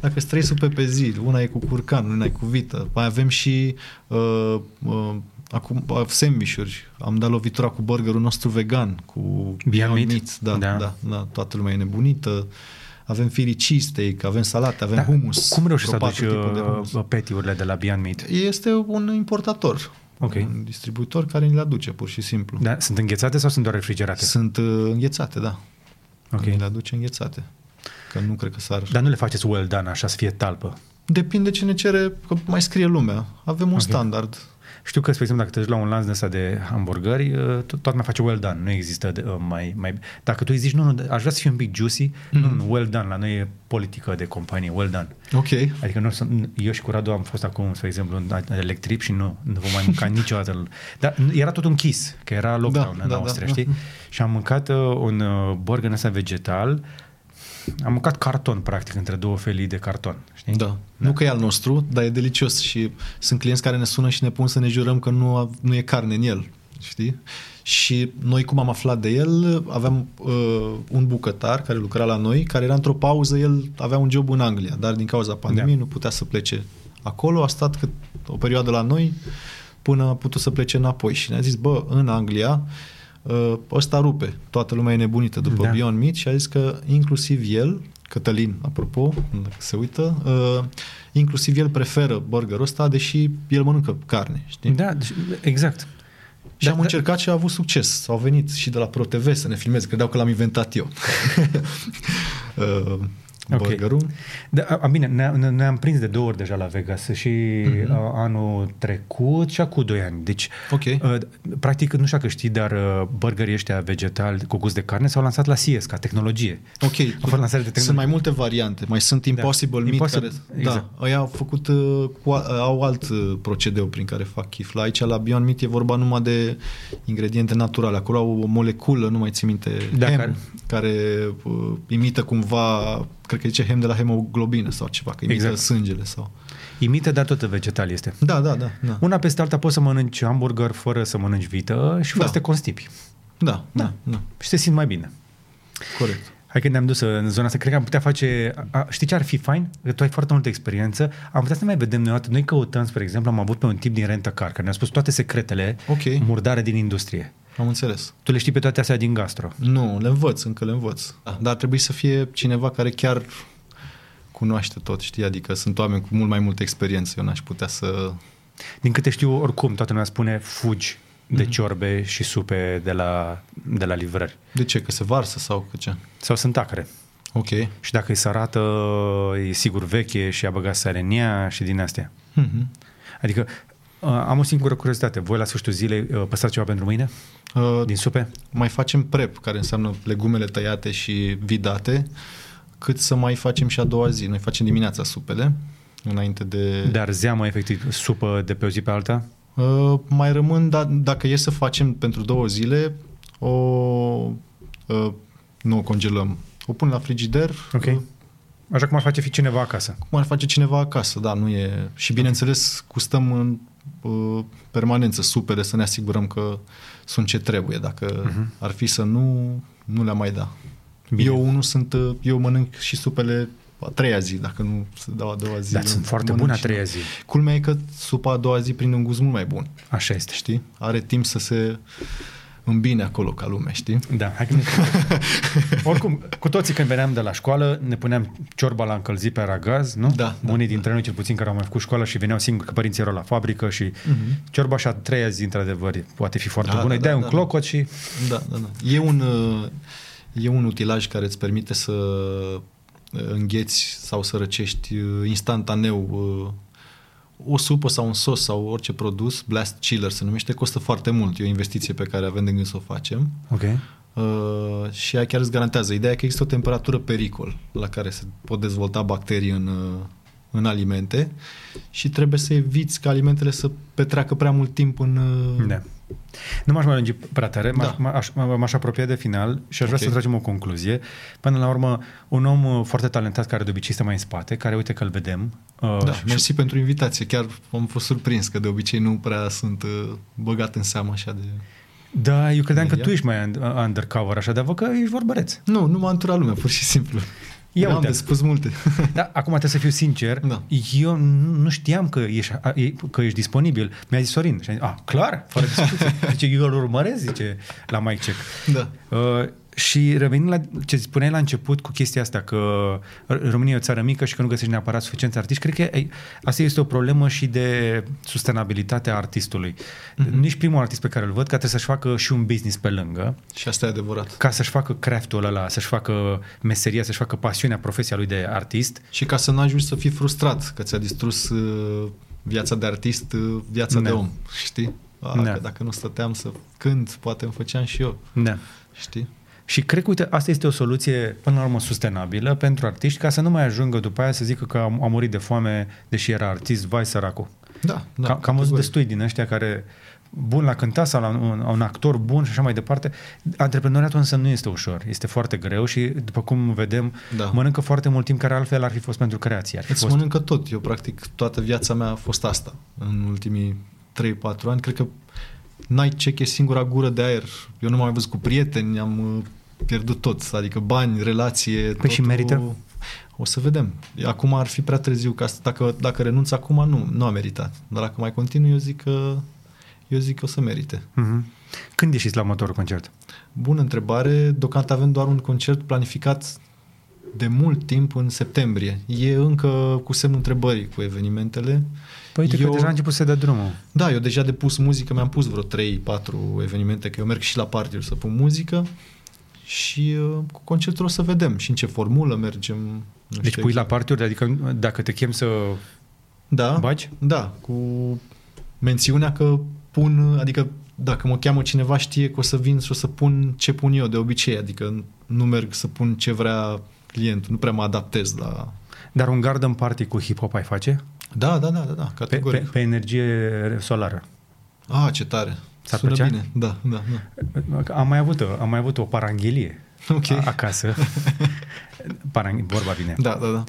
dacă îți trei supe pe zi, una e cu curcan, una e cu vită, mai avem și uh, uh, acum uh, sandwich-uri. Am dat lovitura cu burgerul nostru vegan, cu Beyond Meat? Da, Da. da. Da, da, toată lumea e nebunită. Avem fili cheesesteak, avem salate, avem Dar hummus. Cum reușești să vreo aduci patru tipuri de hummus. uh, petiurile de la Beyond Meat? Este un importator. Ok. Un distribuitor care ni le aduce, pur și simplu. Da, sunt înghețate sau sunt doar refrigerate? Sunt uh, înghețate, da. Ok. Ni le aduce înghețate. Că nu cred că s-ar... Dar nu le faceți well done, așa să fie talpă. Depinde ce ne cere, că mai scrie lumea. Avem un Ok. standard. Știu că, spre exemplu, dacă te duci la un lanț de ăsta de hamburgeri, uh, to- toată lumea face well done. Nu există de, uh, mai, mai... Dacă tu îi zici, nu, nu, aș vrea să fie un pic juicy, mm-hmm. nu, nu, well done. La noi e politică de companie, well done. Ok. Adică nu, sunt- eu și cu Radu am fost acum, spre exemplu, în Electrip și nu, nu vom mai mânca (laughs) niciodată. Dar era tot un chis, că era lockdown Da, în da, Austria, da. știi? Și am mâncat uh, un uh, burger ăsta vegetal, am mâncat carton, practic, între două felii de carton, știi? Da. Nu că e al nostru, dar e delicios și sunt clienți care ne sună și ne pun să ne jurăm că nu, a- nu e carne în el, știi? Și noi cum am aflat de el, aveam uh, un bucătar care lucra la noi, care era într-o pauză, el avea un job în Anglia, dar din cauza pandemiei Da. nu putea să plece acolo, a stat cât, o perioadă la noi până a putut să plece înapoi și ne-a zis, bă, în Anglia uh, ăsta rupe, toată lumea e nebunită după Da. da. Beyond Meat și a zis că inclusiv el, Cătălin, apropo, dacă se uită, uh, inclusiv el preferă burgerul ăsta, deși el mănâncă carne, știi? Da, deci, exact. Și Da, am da. încercat și a avut succes. Au venit și de la ProTV să ne filmeze, credeau că l-am inventat eu. (laughs) uh, Ok. burgerul. Da, a, bine, ne, ne, ne-am prins de două ori deja la Vegas și Mhm. uh, anul trecut și acum doi ani. Deci, Ok. uh, practic, nu știu dacă știi, dar uh, burgerii ăștia vegetali cu gust de carne s-au lansat la CS ca tehnologie. Ok, (laughs) A fost lansare de sunt tehnologie. mai multe variante. Mai sunt Impossible Meat Impossible, care... exact. Da, ăia au făcut, uh, cu, a- au alt uh, procedeu prin care fac chif. La aici, la Beyond Meat, e vorba numai de ingrediente naturale. Acolo au o moleculă, nu mai țin minte, Da, hem, care- care, uh, imită cumva, cred că zice hem de la hemoglobină sau ceva, că imită Exact. sângele sau... Imită, dar tot vegetal este. Da, da, da. Da, Una peste alta poți să mănânci hamburger fără să mănânci vită și fără Da. să te constipi. da, da, da. Și te simți mai bine. corect. Hai că ne-am dus în zona asta, cred că am putea face, a, știi ce ar fi fain? Că tu ai foarte multă experiență, am putea să mai vedem noi, o dată. noi căutăm, spre exemplu, am avut pe un tip din Rentacar, care ne-a spus toate secretele Ok. murdare din industrie. Am înțeles. Tu le știi pe toate astea din gastro. Nu, le învăț, încă le învăț. Da. Dar trebuie să fie cineva care chiar cunoaște tot, știi? Adică sunt oameni cu mult mai multă experiență. Eu n-aș putea să... Din câte știu, oricum, toată lumea spune fugi Mhm. de ciorbe și supe de la, de la livrări. De ce? Că se varsă sau că ce? Sau sunt acre. Ok. Și dacă e sărată, e sigur veche și a băgat sare în ea și din astea. Mm-hmm. Adică uh, am o singură curiozitate. Voi la sfârșitul zilei uh, păstrați ceva pentru mâine? Uh, Din supe? mai facem prep, care înseamnă legumele tăiate și vidate, cât să mai facem și a doua zi. Noi facem dimineața supele, înainte de... Dar zeamă, efectiv, supă de pe o zi pe alta? Uh, mai rămân, da, dacă e să facem pentru două zile, o, uh, nu o congelăm. O pun la frigider, Ok. uh, Așa cum ar face fi cineva acasă. cum ar face cineva acasă, da, nu e... Și bineînțeles, gustăm în uh, permanență supele să ne asigurăm că sunt ce trebuie. Dacă Mhm. uh-huh. ar fi să nu, nu le-am mai da. Bine. Bine. Eu unul sunt, uh, eu mănânc și supele a treia zi, dacă nu se dau a doua zi. Dar eu sunt foarte mănânc bune a și- treia zi. Culmea e că supa a doua zi prinde un gust mult mai bun, Așa este. știi? Are timp să se îmbine acolo ca lumea, știi? Da, hai că ne... (laughs) Oricum, cu toții când veneam de la școală, ne puneam ciorba la încălzit pe aragaz, nu? Da, da, Unii dintre noi, cel puțin, care au mai făcut școală și veneau singuri, că părinții erau la fabrică și Mhm. ciorba și a treia zi, într-adevăr, poate fi foarte Da, bună. Îi da, dai da, un da. clocot și... Da, da, da. E un, uh, e un utilaj care îți permite să uh, îngheți sau să răcești uh, instantaneu uh, o supă sau un sos sau orice produs, blast chiller se numește, costă foarte mult. E o investiție pe care avem de gând să o facem. Ok. Uh, și ea chiar îți garantează. Ideea e că există o temperatură pericol la care se pot dezvolta bacterii în, uh, în alimente și trebuie să eviți ca alimentele să petreacă prea mult timp în... uh, Da. Nu m-aș mai lungi prea tare, m-aș, Da. m-aș, m-aș apropia de final și aș vrea Ok. să tragem o concluzie. Până la urmă, un om uh, foarte talentat care de obicei este mai în spate, care uite că îl vedem. Uh, Da, și- mersi pentru invitație. Chiar am fost surprins că de obicei nu prea sunt uh, băgat în seamă așa de... Da, eu credeam că Media? tu ești mai un- undercover așa, dar văd că ești vorbăreț. Nu, nu m-a înturat lumea, pur și simplu. Ia Eu am uite. de spus multe. Da, acum trebuie să fiu sincer, Da. eu nu nu știam că ești, a- e- că ești disponibil. Mi-a zis Sorin. Și am zis, a, clar, fără discuție. Zice, eu îl urmăresc, zice, la Mike Check. da. Uh, și revenind la ce spuneai la început cu chestia asta, că România e o țară mică și că nu găsești neapărat suficienți artiști, cred că e, asta este o problemă și de sustenabilitate a artistului. Mhm. Mm-hmm. Nici primul artist pe care îl văd, că trebuie să-și facă și un business pe lângă, Și asta e adevărat. ca să-și facă craftul ăla, să-și facă meseria, să-și facă pasiunea, profesia lui de artist. Și ca să n-ajungi să fii frustrat că ți-a distrus uh, viața de artist, uh, viața Da. de om, știi? A, Da. că dacă nu stăteam să cânt, poate îmi făceam și eu, Da. știi? Și cred că, uite, asta este o soluție, până la urmă, sustenabilă pentru artiști, ca să nu mai ajungă după aia să zică că a, a murit de foame, deși era artist, vai săracul. Da, Da, da. Ca, am văzut categoric. destui din ăștia care bun la cânta sau la un, un actor bun și așa mai departe. Antreprenoriatul însă nu este ușor, este foarte greu și după cum vedem, Da. mănâncă foarte mult timp care altfel ar fi fost pentru creație. Ar fi Îți fost... mănâncă tot. Eu, practic, toată viața mea a fost asta. În ultimii 3-4 ani, cred că n-ai check e singura gură de aer. Eu nu m-am mai văzut cu prieteni, am uh, pierdut tot. Adică bani, relație, Păi și merită? O să vedem. Acum ar fi prea târziu. Ca să, dacă, dacă renunț acum, nu, nu a meritat. Dar dacă mai continui, eu zic că eu zic că o să merite. Mhm. Când ieșiți la următorul concert? Bună întrebare. Deocamdată avem doar un concert planificat de mult timp în septembrie. E încă cu semnul întrebării cu evenimentele. Păi uite Eu- că deja a început să dea drumul. Da, eu deja depus muzică, mi-am pus vreo 3-4 evenimente, că eu merg și la party să pun muzică și uh, cu concertul o să vedem și în ce formulă mergem. Nu Deci știu pui la exact. partiuri, adică dacă te chem să da, bagi? Da, cu mențiunea că pun, adică dacă mă cheamă cineva știe că o să vin și o să pun ce pun eu de obicei, adică nu merg să pun ce vrea clientul, nu prea mă adaptez la... Dar un garden party cu hip-hop ai face? Da, da, da, da, da Pe, categoric. pe, pe energie solară. Ah, ce tare. S-ar Sună plăcea? bine. Da, da, da. Am mai avut, am mai avut o paranghelie. Ok. a- acasă. (laughs) Parang, vorba vine. Da, da, da.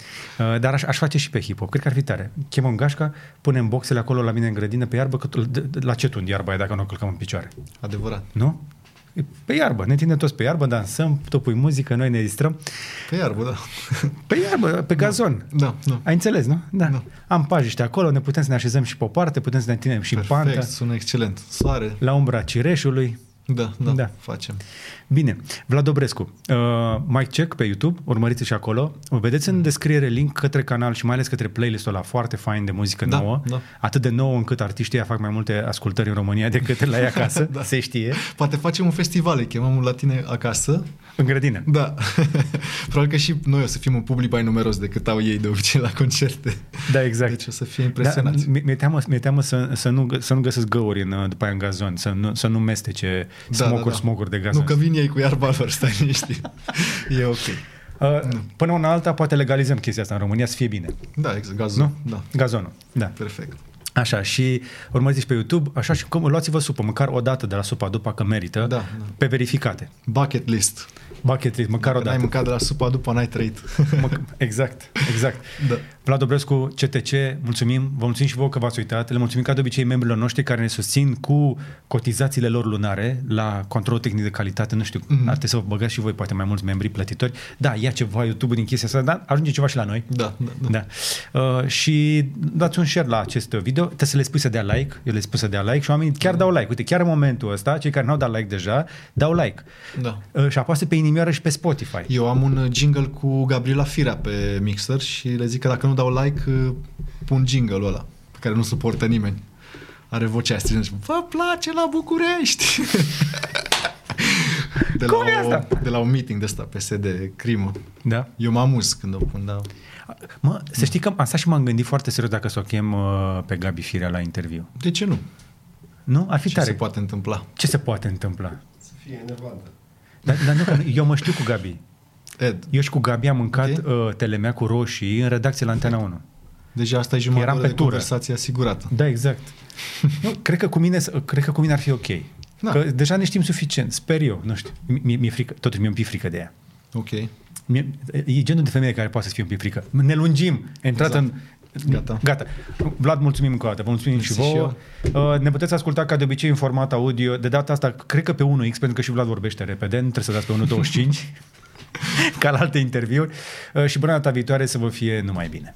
Uh, Dar aș, aș face și pe hip-hop. Cred că ar fi tare. Chemăm gașca, punem boxele acolo la mine în grădină pe iarbă, că tu- de- de- la ce tund iarba e dacă nu o călcăm în picioare? Adevărat. Nu? E Pe iarbă, ne întindem toți pe iarbă, dansăm, tu pui muzică, noi ne distrăm. Pe iarbă, da. (laughs) Pe iarbă, pe gazon. Da, da. Ai înțeles, nu? Da. Da. Am pajiște acolo, ne putem să ne așezăm și pe o parte, putem să ne întindem și în Perfect, pantă, sună excelent. Soare. la umbra cireșului. Da, da, Da. da. facem. Bine, Vlad Dobrescu, uh, Mike Check pe YouTube, urmăriți și acolo. Vedeți în descriere link către canal și mai ales către playlistul ăla foarte fain de muzică Da, nouă. da. Atât de nouă încât artiștii ăia fac mai multe ascultări în România decât la ei acasă, (laughs) Da. se știe, Poate facem un festival, îi chemăm la tine acasă. în grădină. Da. (laughs) Probabil că și noi o să fim un public mai numeros decât au ei de obicei la concerte. Da, exact. Deci o să fie impresionați. Da, mi- mi-e teamă, mi-e teamă să, să, nu, să nu găsesc găuri în, uh, după aia în gazon, să nu, să nu mestece smocuri, smocuri de gazon. Nu, că vin ei cu iarba lor, stai liniștit. (laughs) e ok. Uh, până una alta, poate legalizăm chestia asta în România să fie bine. Da, exact, gazul. Nu? Da, Gazonul, da. perfect. Așa, și urmăriți și pe YouTube, așa și cum luați-vă supă, măcar o dată de la supa după că merită, Da, da. pe verificate. Bucket list. Bucket list, măcar o Dacă n-ai dată. mâncat de la supa după, n-ai trăit. (laughs) Mă- exact, exact. Da. Vlad Dobrescu, CTC, mulțumim, vă mulțumim și vouă că v-ați uitat, le mulțumim ca de obicei membrilor noștri care ne susțin cu cotizațiile lor lunare la control tehnic de calitate, nu știu, mm-hmm. ar trebui să vă băgați și voi poate mai mulți membri plătitori. Da, ia ceva YouTube din chestia asta, dar ajunge ceva și la noi. Da, da, da. Da. Uh, și dați un share la acest video, trebuie să le spui să dea like, eu le spun să dea like și oamenii chiar dau like. Uite, chiar în momentul ăsta, cei care n-au dat like deja, dau like. Da. Uh, și apasă pe inimioară și pe Spotify. Eu am un jingle cu Gabriela Firea pe Mixer și le zic că dacă nu dau like, uh, pun jingle-ul ăla, pe care nu suportă nimeni. Are vocea stringentă. Vă place la București! (laughs) de, Cum e la asta? o, de la un meeting de ăsta, PSD, crimă. Da? Eu mă amuz când o pun, da. Mă, să știi că am stat și m-am gândit foarte serios dacă să o chem uh, pe Gabi Firea la interviu. De ce nu? Nu? Ar fi Ce tare. se poate întâmpla? Ce se poate întâmpla? Să fie enervantă. Dar, dar nu, că eu mă știu cu Gabi. Ed, Eu și cu Gabi am mâncat Ok. uh, telemea cu roșii în redacție la Antena 1. deja asta e jumătate Eram pe de tură. conversație asigurată. Da, exact. (laughs) nu, cred că cu mine, cred că cu mine ar fi ok. Da. Că deja ne știm suficient. Sper eu, nu știu. Mi- Mi-e frică, totuși mi-e un pic frică de ea. Ok. Mie, e genul de femeie care poate să fie un pic frică. Ne lungim. A intrat Exact. în... Gata. Gata. Vlad, mulțumim încă o dată. Vă mulțumim Mersi și vouă. Uh, ne puteți asculta ca de obicei în format audio. De data asta, cred că pe 1X, pentru că și Vlad vorbește repede. Nu trebuie să dați pe 1.25 (laughs) ca la alte interviuri. Uh, și până data viitoare să vă fie numai bine.